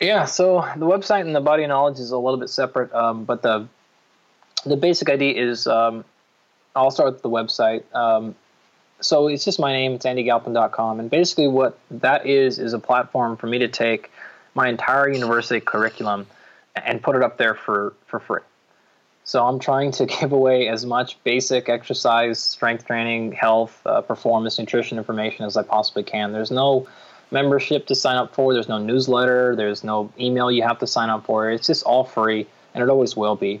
Yeah, so the website and the body of knowledge is a little bit separate, um, but the the basic idea is um, I'll start with the website. Um, so it's just my name, it's andygalpin.com, and basically what that is is a platform for me to take my entire university curriculum and put it up there for, for free. So I'm trying to give away as much basic exercise, strength training, health, uh, performance, nutrition information as I possibly can. There's no membership to sign up for. There's no newsletter. There's no email you have to sign up for. It's just all free, and it always will be.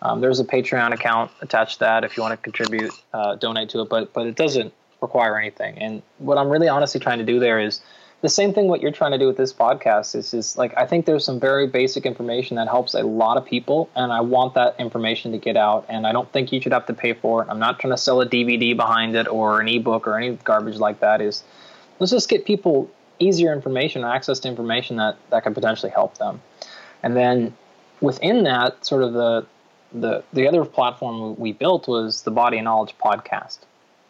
Um, there's a Patreon account attached to that if you want to contribute, uh, donate to it, but but it doesn't require anything. And what I'm really honestly trying to do there is the same thing what you're trying to do with this podcast is is like I think there's some very basic information that helps a lot of people and I want that information to get out and I don't think you should have to pay for it. I'm not trying to sell a DVD behind it or an ebook or any garbage like that is let's just get people easier information access to information that that could potentially help them. And then within that sort of the the the other platform we built was the Body of Knowledge podcast,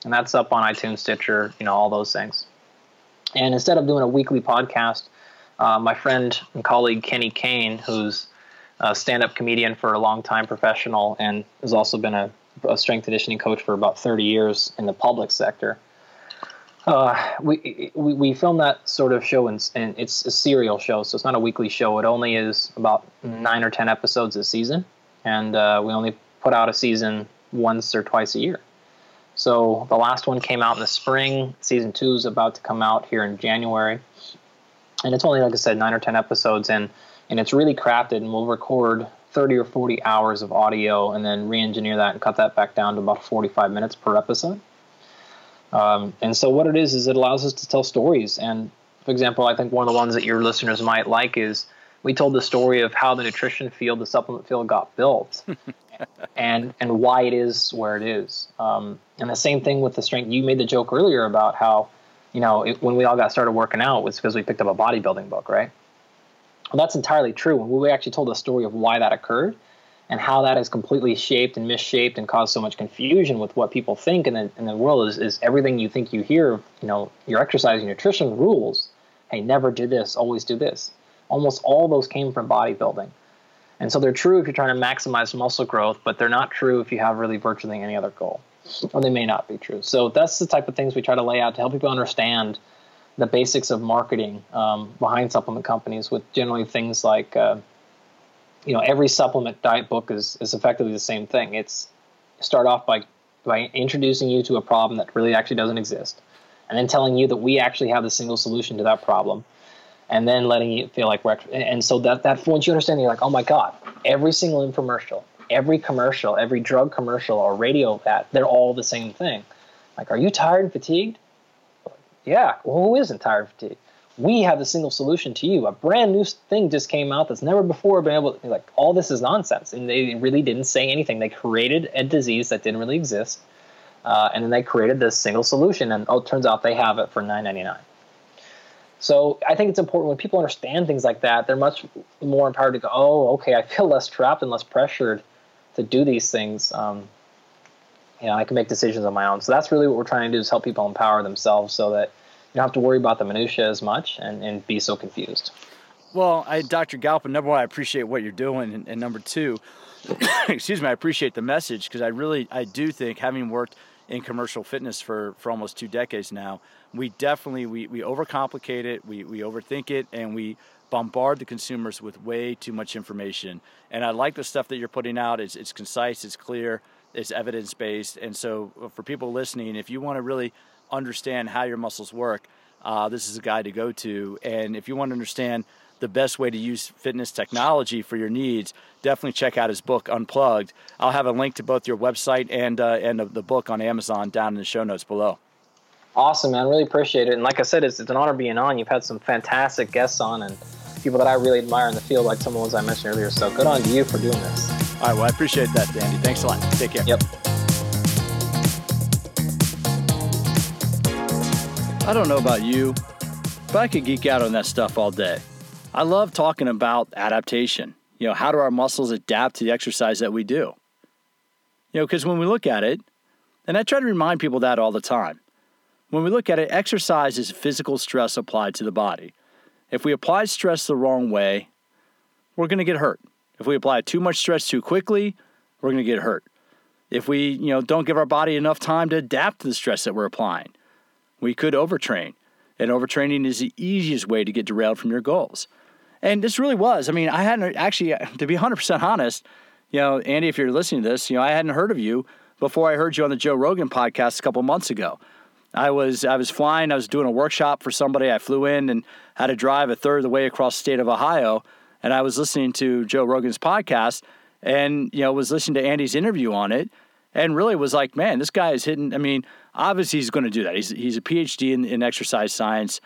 and that's up on iTunes, Stitcher, you know, all those things. And instead of doing a weekly podcast, uh, my friend and colleague Kenny Kane, who's a stand-up comedian for a long time, professional, and has also been a, a strength conditioning coach for about 30 years in the public sector. Uh, we, we we filmed that sort of show, and, and it's a serial show, so it's not a weekly show. It only is about nine or ten episodes a season, and uh, we only put out a season once or twice a year. So the last one came out in the spring. Season two is about to come out here in January, and it's only like I said, nine or ten episodes, and and it's really crafted. And we'll record thirty or forty hours of audio, and then re-engineer that and cut that back down to about forty-five minutes per episode. Um, and so what it is is it allows us to tell stories. And for example, I think one of the ones that your listeners might like is we told the story of how the nutrition field, the supplement field, got built, and and why it is where it is. Um, and the same thing with the strength. You made the joke earlier about how, you know, it, when we all got started working out was because we picked up a bodybuilding book, right? Well, that's entirely true. We actually told the story of why that occurred and how that has completely shaped and misshaped and caused so much confusion with what people think in the, in the world is, is everything you think you hear, you know, your exercise, your nutrition rules. Hey, never do this, always do this almost all those came from bodybuilding. And so they're true if you're trying to maximize muscle growth, but they're not true if you have really virtually any other goal. Or they may not be true. So that's the type of things we try to lay out to help people understand the basics of marketing um, behind supplement companies with generally things like, uh, you know, every supplement diet book is, is effectively the same thing. It's start off by, by introducing you to a problem that really actually doesn't exist, and then telling you that we actually have the single solution to that problem and then letting you feel like we're and so that that once you understand you're like oh my god every single infomercial every commercial every drug commercial or radio ad they're all the same thing. Like are you tired and fatigued? Yeah well who isn't tired and fatigued we have the single solution to you a brand new thing just came out that's never before been able to like all this is nonsense and they really didn't say anything they created a disease that didn't really exist uh, and then they created this single solution and oh it turns out they have it for $9.99. so I think it's important when people understand things like that, they're much more empowered to go, oh, okay, I feel less trapped and less pressured to do these things. Um, you know, I can make decisions on my own. So that's really what we're trying to do is help people empower themselves so that don't have to worry about the minutia as much and, and be so confused. Well, I, Dr. Galpin, number one, I appreciate what you're doing, and, and number two, excuse me, I appreciate the message because I really, I do think having worked in commercial fitness for, for almost two decades now, we definitely we, we overcomplicate it, we, we overthink it, and we bombard the consumers with way too much information. And I like the stuff that you're putting out. It's, it's concise, it's clear, it's evidence based. And so, uh, for people listening, if you want to really understand how your muscles work, uh, this is a guy to go to. And if you want to understand the best way to use fitness technology for your needs, definitely check out his book, Unplugged. I'll have a link to both your website and uh, and the book on Amazon down in the show notes below. Awesome, man. Really appreciate it. And like I said, it's, it's an honor being on. You've had some fantastic guests on and people that I really admire in the field, like some of the ones I mentioned earlier. So good on you for doing this. All right. Well, I appreciate that, Dandy. Thanks a lot. Take care. Yep. I don't know about you, but I could geek out on that stuff all day. I love talking about adaptation. You know, how do our muscles adapt to the exercise that we do? You know, because when we look at it, and I try to remind people that all the time, when we look at it, exercise is physical stress applied to the body. If we apply stress the wrong way, we're going to get hurt. If we apply too much stress too quickly, we're going to get hurt. If we, you know, don't give our body enough time to adapt to the stress that we're applying, we could overtrain. And overtraining is the easiest way to get derailed from your goals. And this really was. I mean, I hadn't actually, to be 100% honest, you know, Andy, if you're listening to this, you know, I hadn't heard of you before I heard you on the Joe Rogan podcast a couple months ago. I was I was flying. I was doing a workshop for somebody. I flew in and had to drive a third of the way across the state of Ohio, and I was listening to Joe Rogan's podcast, and you know was listening to Andy's interview on it, and really was like, man, this guy is hitting. I mean, obviously he's going to do that. He's he's a PhD in, in exercise science,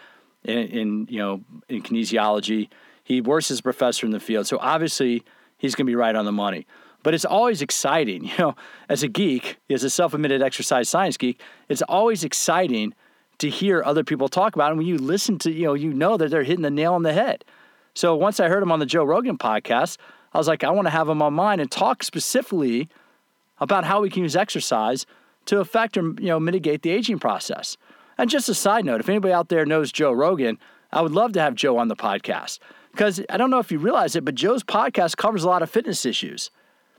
in, in you know in kinesiology. He works as a professor in the field, so obviously he's going to be right on the money. But it's always exciting, you know, as a geek, as a self-admitted exercise science geek, it's always exciting to hear other people talk about it. And when you listen to, you know, you know that they're hitting the nail on the head. So once I heard him on the Joe Rogan podcast, I was like, I want to have him on mine and talk specifically about how we can use exercise to affect or you know mitigate the aging process. And just a side note, if anybody out there knows Joe Rogan, I would love to have Joe on the podcast because I don't know if you realize it, but Joe's podcast covers a lot of fitness issues.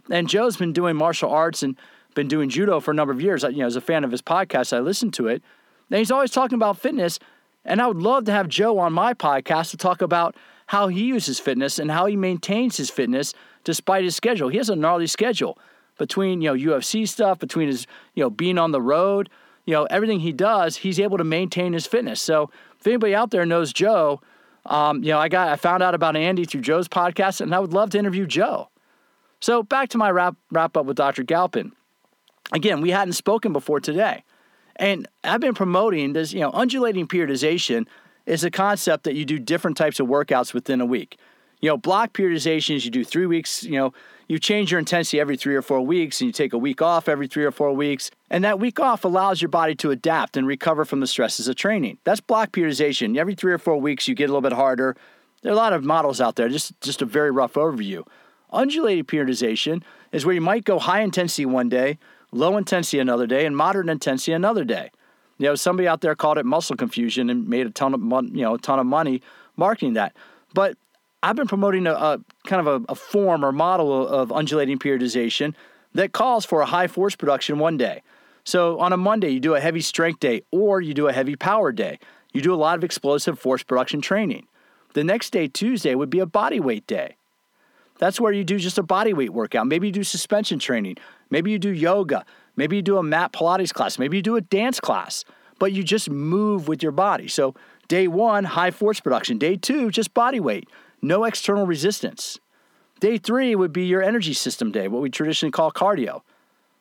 And Joe's been doing martial arts and been doing judo for a number of years. You know, as a fan of his podcast, I listened to it. And he's always talking about fitness. And I would love to have Joe on my podcast to talk about how he uses fitness and how he maintains his fitness despite his schedule. He has a gnarly schedule between, you know, UFC stuff, between his, you know, being on the road, you know, everything he does, he's able to maintain his fitness. So if anybody out there knows Joe, um, you know, I got I found out about Andy through Joe's podcast, and I would love to interview Joe. So back to my wrap wrap up with Dr. Galpin. Again, we hadn't spoken before today. And I've been promoting this, you know, undulating periodization is a concept that you do different types of workouts within a week. You know, block periodizations, you do three weeks, you know, you change your intensity every three or four weeks and you take a week off every three or four weeks. And that week off allows your body to adapt and recover from the stresses of training. That's block periodization. Every three or four weeks, you get a little bit harder. There are a lot of models out there, just, just a very rough overview. Undulating periodization is where you might go high intensity one day, low intensity another day, and moderate intensity another day. You know, somebody out there called it muscle confusion and made a ton of you know a ton of money marketing that. But I've been promoting a, a kind of a, a, form or model of undulating periodization that calls for a high force production one day. So on a Monday, you do a heavy strength day or you do a heavy power day. You do a lot of explosive force production training. The next day, Tuesday, would be a body weight day. That's where you do just a body weight workout. Maybe you do suspension training. Maybe you do yoga. Maybe you do a mat Pilates class. Maybe you do a dance class, but you just move with your body. So, day one, high force production. Day two, just body weight, no external resistance. Day three would be your energy system day, what we traditionally call cardio.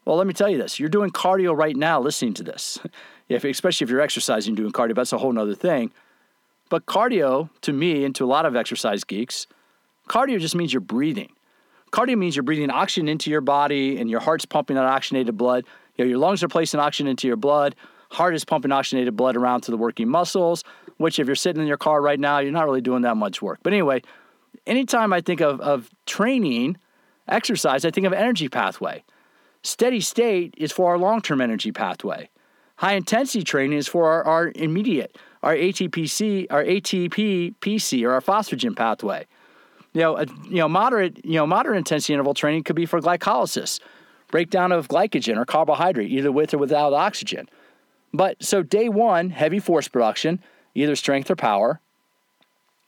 Well, let me tell you this you're doing cardio right now listening to this, if, especially if you're exercising doing cardio, that's a whole other thing. But cardio, to me and to a lot of exercise geeks, Cardio just means you're breathing. Cardio means you're breathing oxygen into your body and your heart's pumping that oxygenated blood. You know, your lungs are placing oxygen into your blood. Heart is pumping oxygenated blood around to the working muscles, which if you're sitting in your car right now, you're not really doing that much work. But anyway, anytime I think of, of training, exercise, I think of energy pathway. Steady state is for our long-term energy pathway. High intensity training is for our, our immediate, our ATPC, our ATP PC, or our phosphagen pathway. You know, a, you know, moderate, you know, moderate intensity interval training could be for glycolysis, breakdown of glycogen or carbohydrate, either with or without oxygen. But so day one, heavy force production, either strength or power.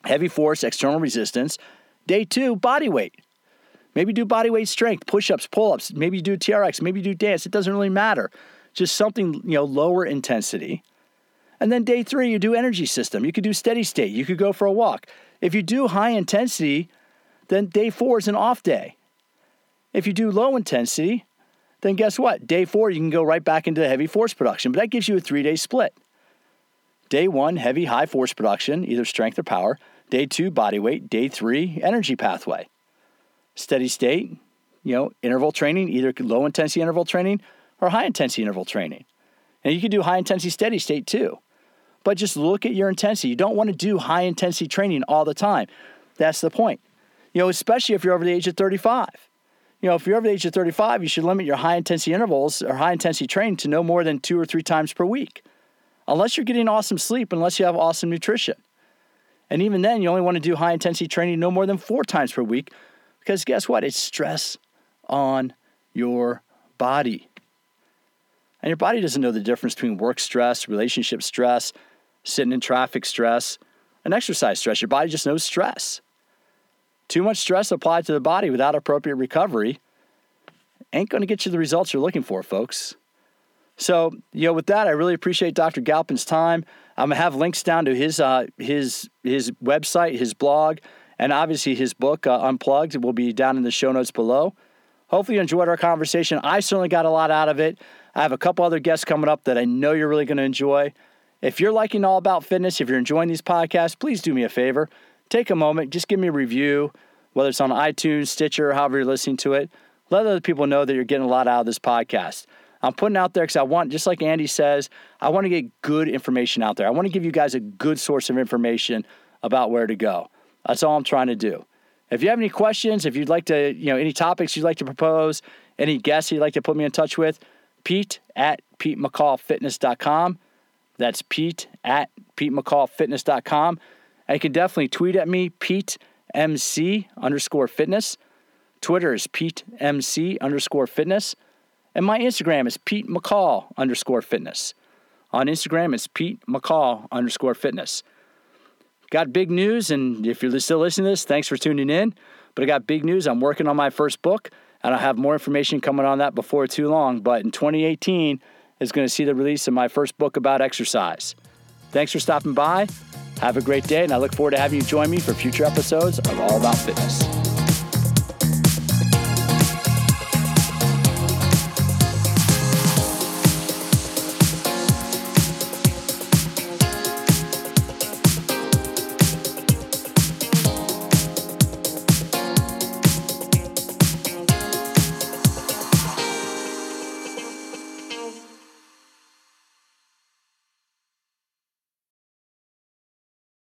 heavy force, external resistance. Day two, body weight. Maybe do body weight strength, push ups, pull ups. Maybe do TRX. Maybe do dance. It doesn't really matter. Just something, you know, lower intensity. And then day three, you do energy system. You could do steady state. You could go for a walk. If you do high intensity, then day four is an off day. If you do low intensity, then guess what? Day four, you can go right back into the heavy force production, but that gives you a three day split. Day one, heavy high force production, either strength or power. Day two, body weight. Day three, energy pathway. Steady state, you know, interval training, either low intensity interval training or high intensity interval training. And you can do high intensity steady state too. But just look at your intensity. You don't want to do high intensity training all the time. That's the point. You know, especially if you're over the age of 35. You know, if you're over the age of 35, you should limit your high intensity intervals or high intensity training to no more than two or three times per week. Unless you're getting awesome sleep, unless you have awesome nutrition. And even then, you only want to do high intensity training no more than four times per week because guess what? It's stress on your body. And your body doesn't know the difference between work stress, relationship stress, sitting in traffic stress, and exercise stress. Your body just knows stress. Too much stress applied to the body without appropriate recovery ain't going to get you the results you're looking for, folks. So, you know, with that, I really appreciate Dr. Galpin's time. I'm gonna have links down to his uh, his his website, his blog, and obviously his book, uh, Unplugged, will be down in the show notes below. Hopefully, you enjoyed our conversation. I certainly got a lot out of it. I have a couple other guests coming up that I know you're really going to enjoy. If you're liking All About Fitness, if you're enjoying these podcasts, please do me a favor. Take a moment, just give me a review, whether it's on iTunes, Stitcher, however you're listening to it. Let other people know that you're getting a lot out of this podcast. I'm putting out there because I want, just like Andy says, I want to get good information out there. I want to give you guys a good source of information about where to go. That's all I'm trying to do. If you have any questions, if you'd like to, you know, any topics you'd like to propose, any guests you'd like to put me in touch with, Pete at PeteMcCallFitness.com. That's Pete at PeteMcCallFitness.com. And you can definitely tweet at me, Pete MC underscore fitness. Twitter is Pete MC underscore fitness. And my Instagram is Pete McCall underscore fitness. On Instagram, it's Pete McCall underscore fitness. Got big news, and if you're still listening to this, thanks for tuning in. But I got big news. I'm working on my first book, and I'll have more information coming on that before too long. But in 2018 is going to see the release of my first book about exercise. Thanks for stopping by. Have a great day, and I look forward to having you join me for future episodes of All About Fitness.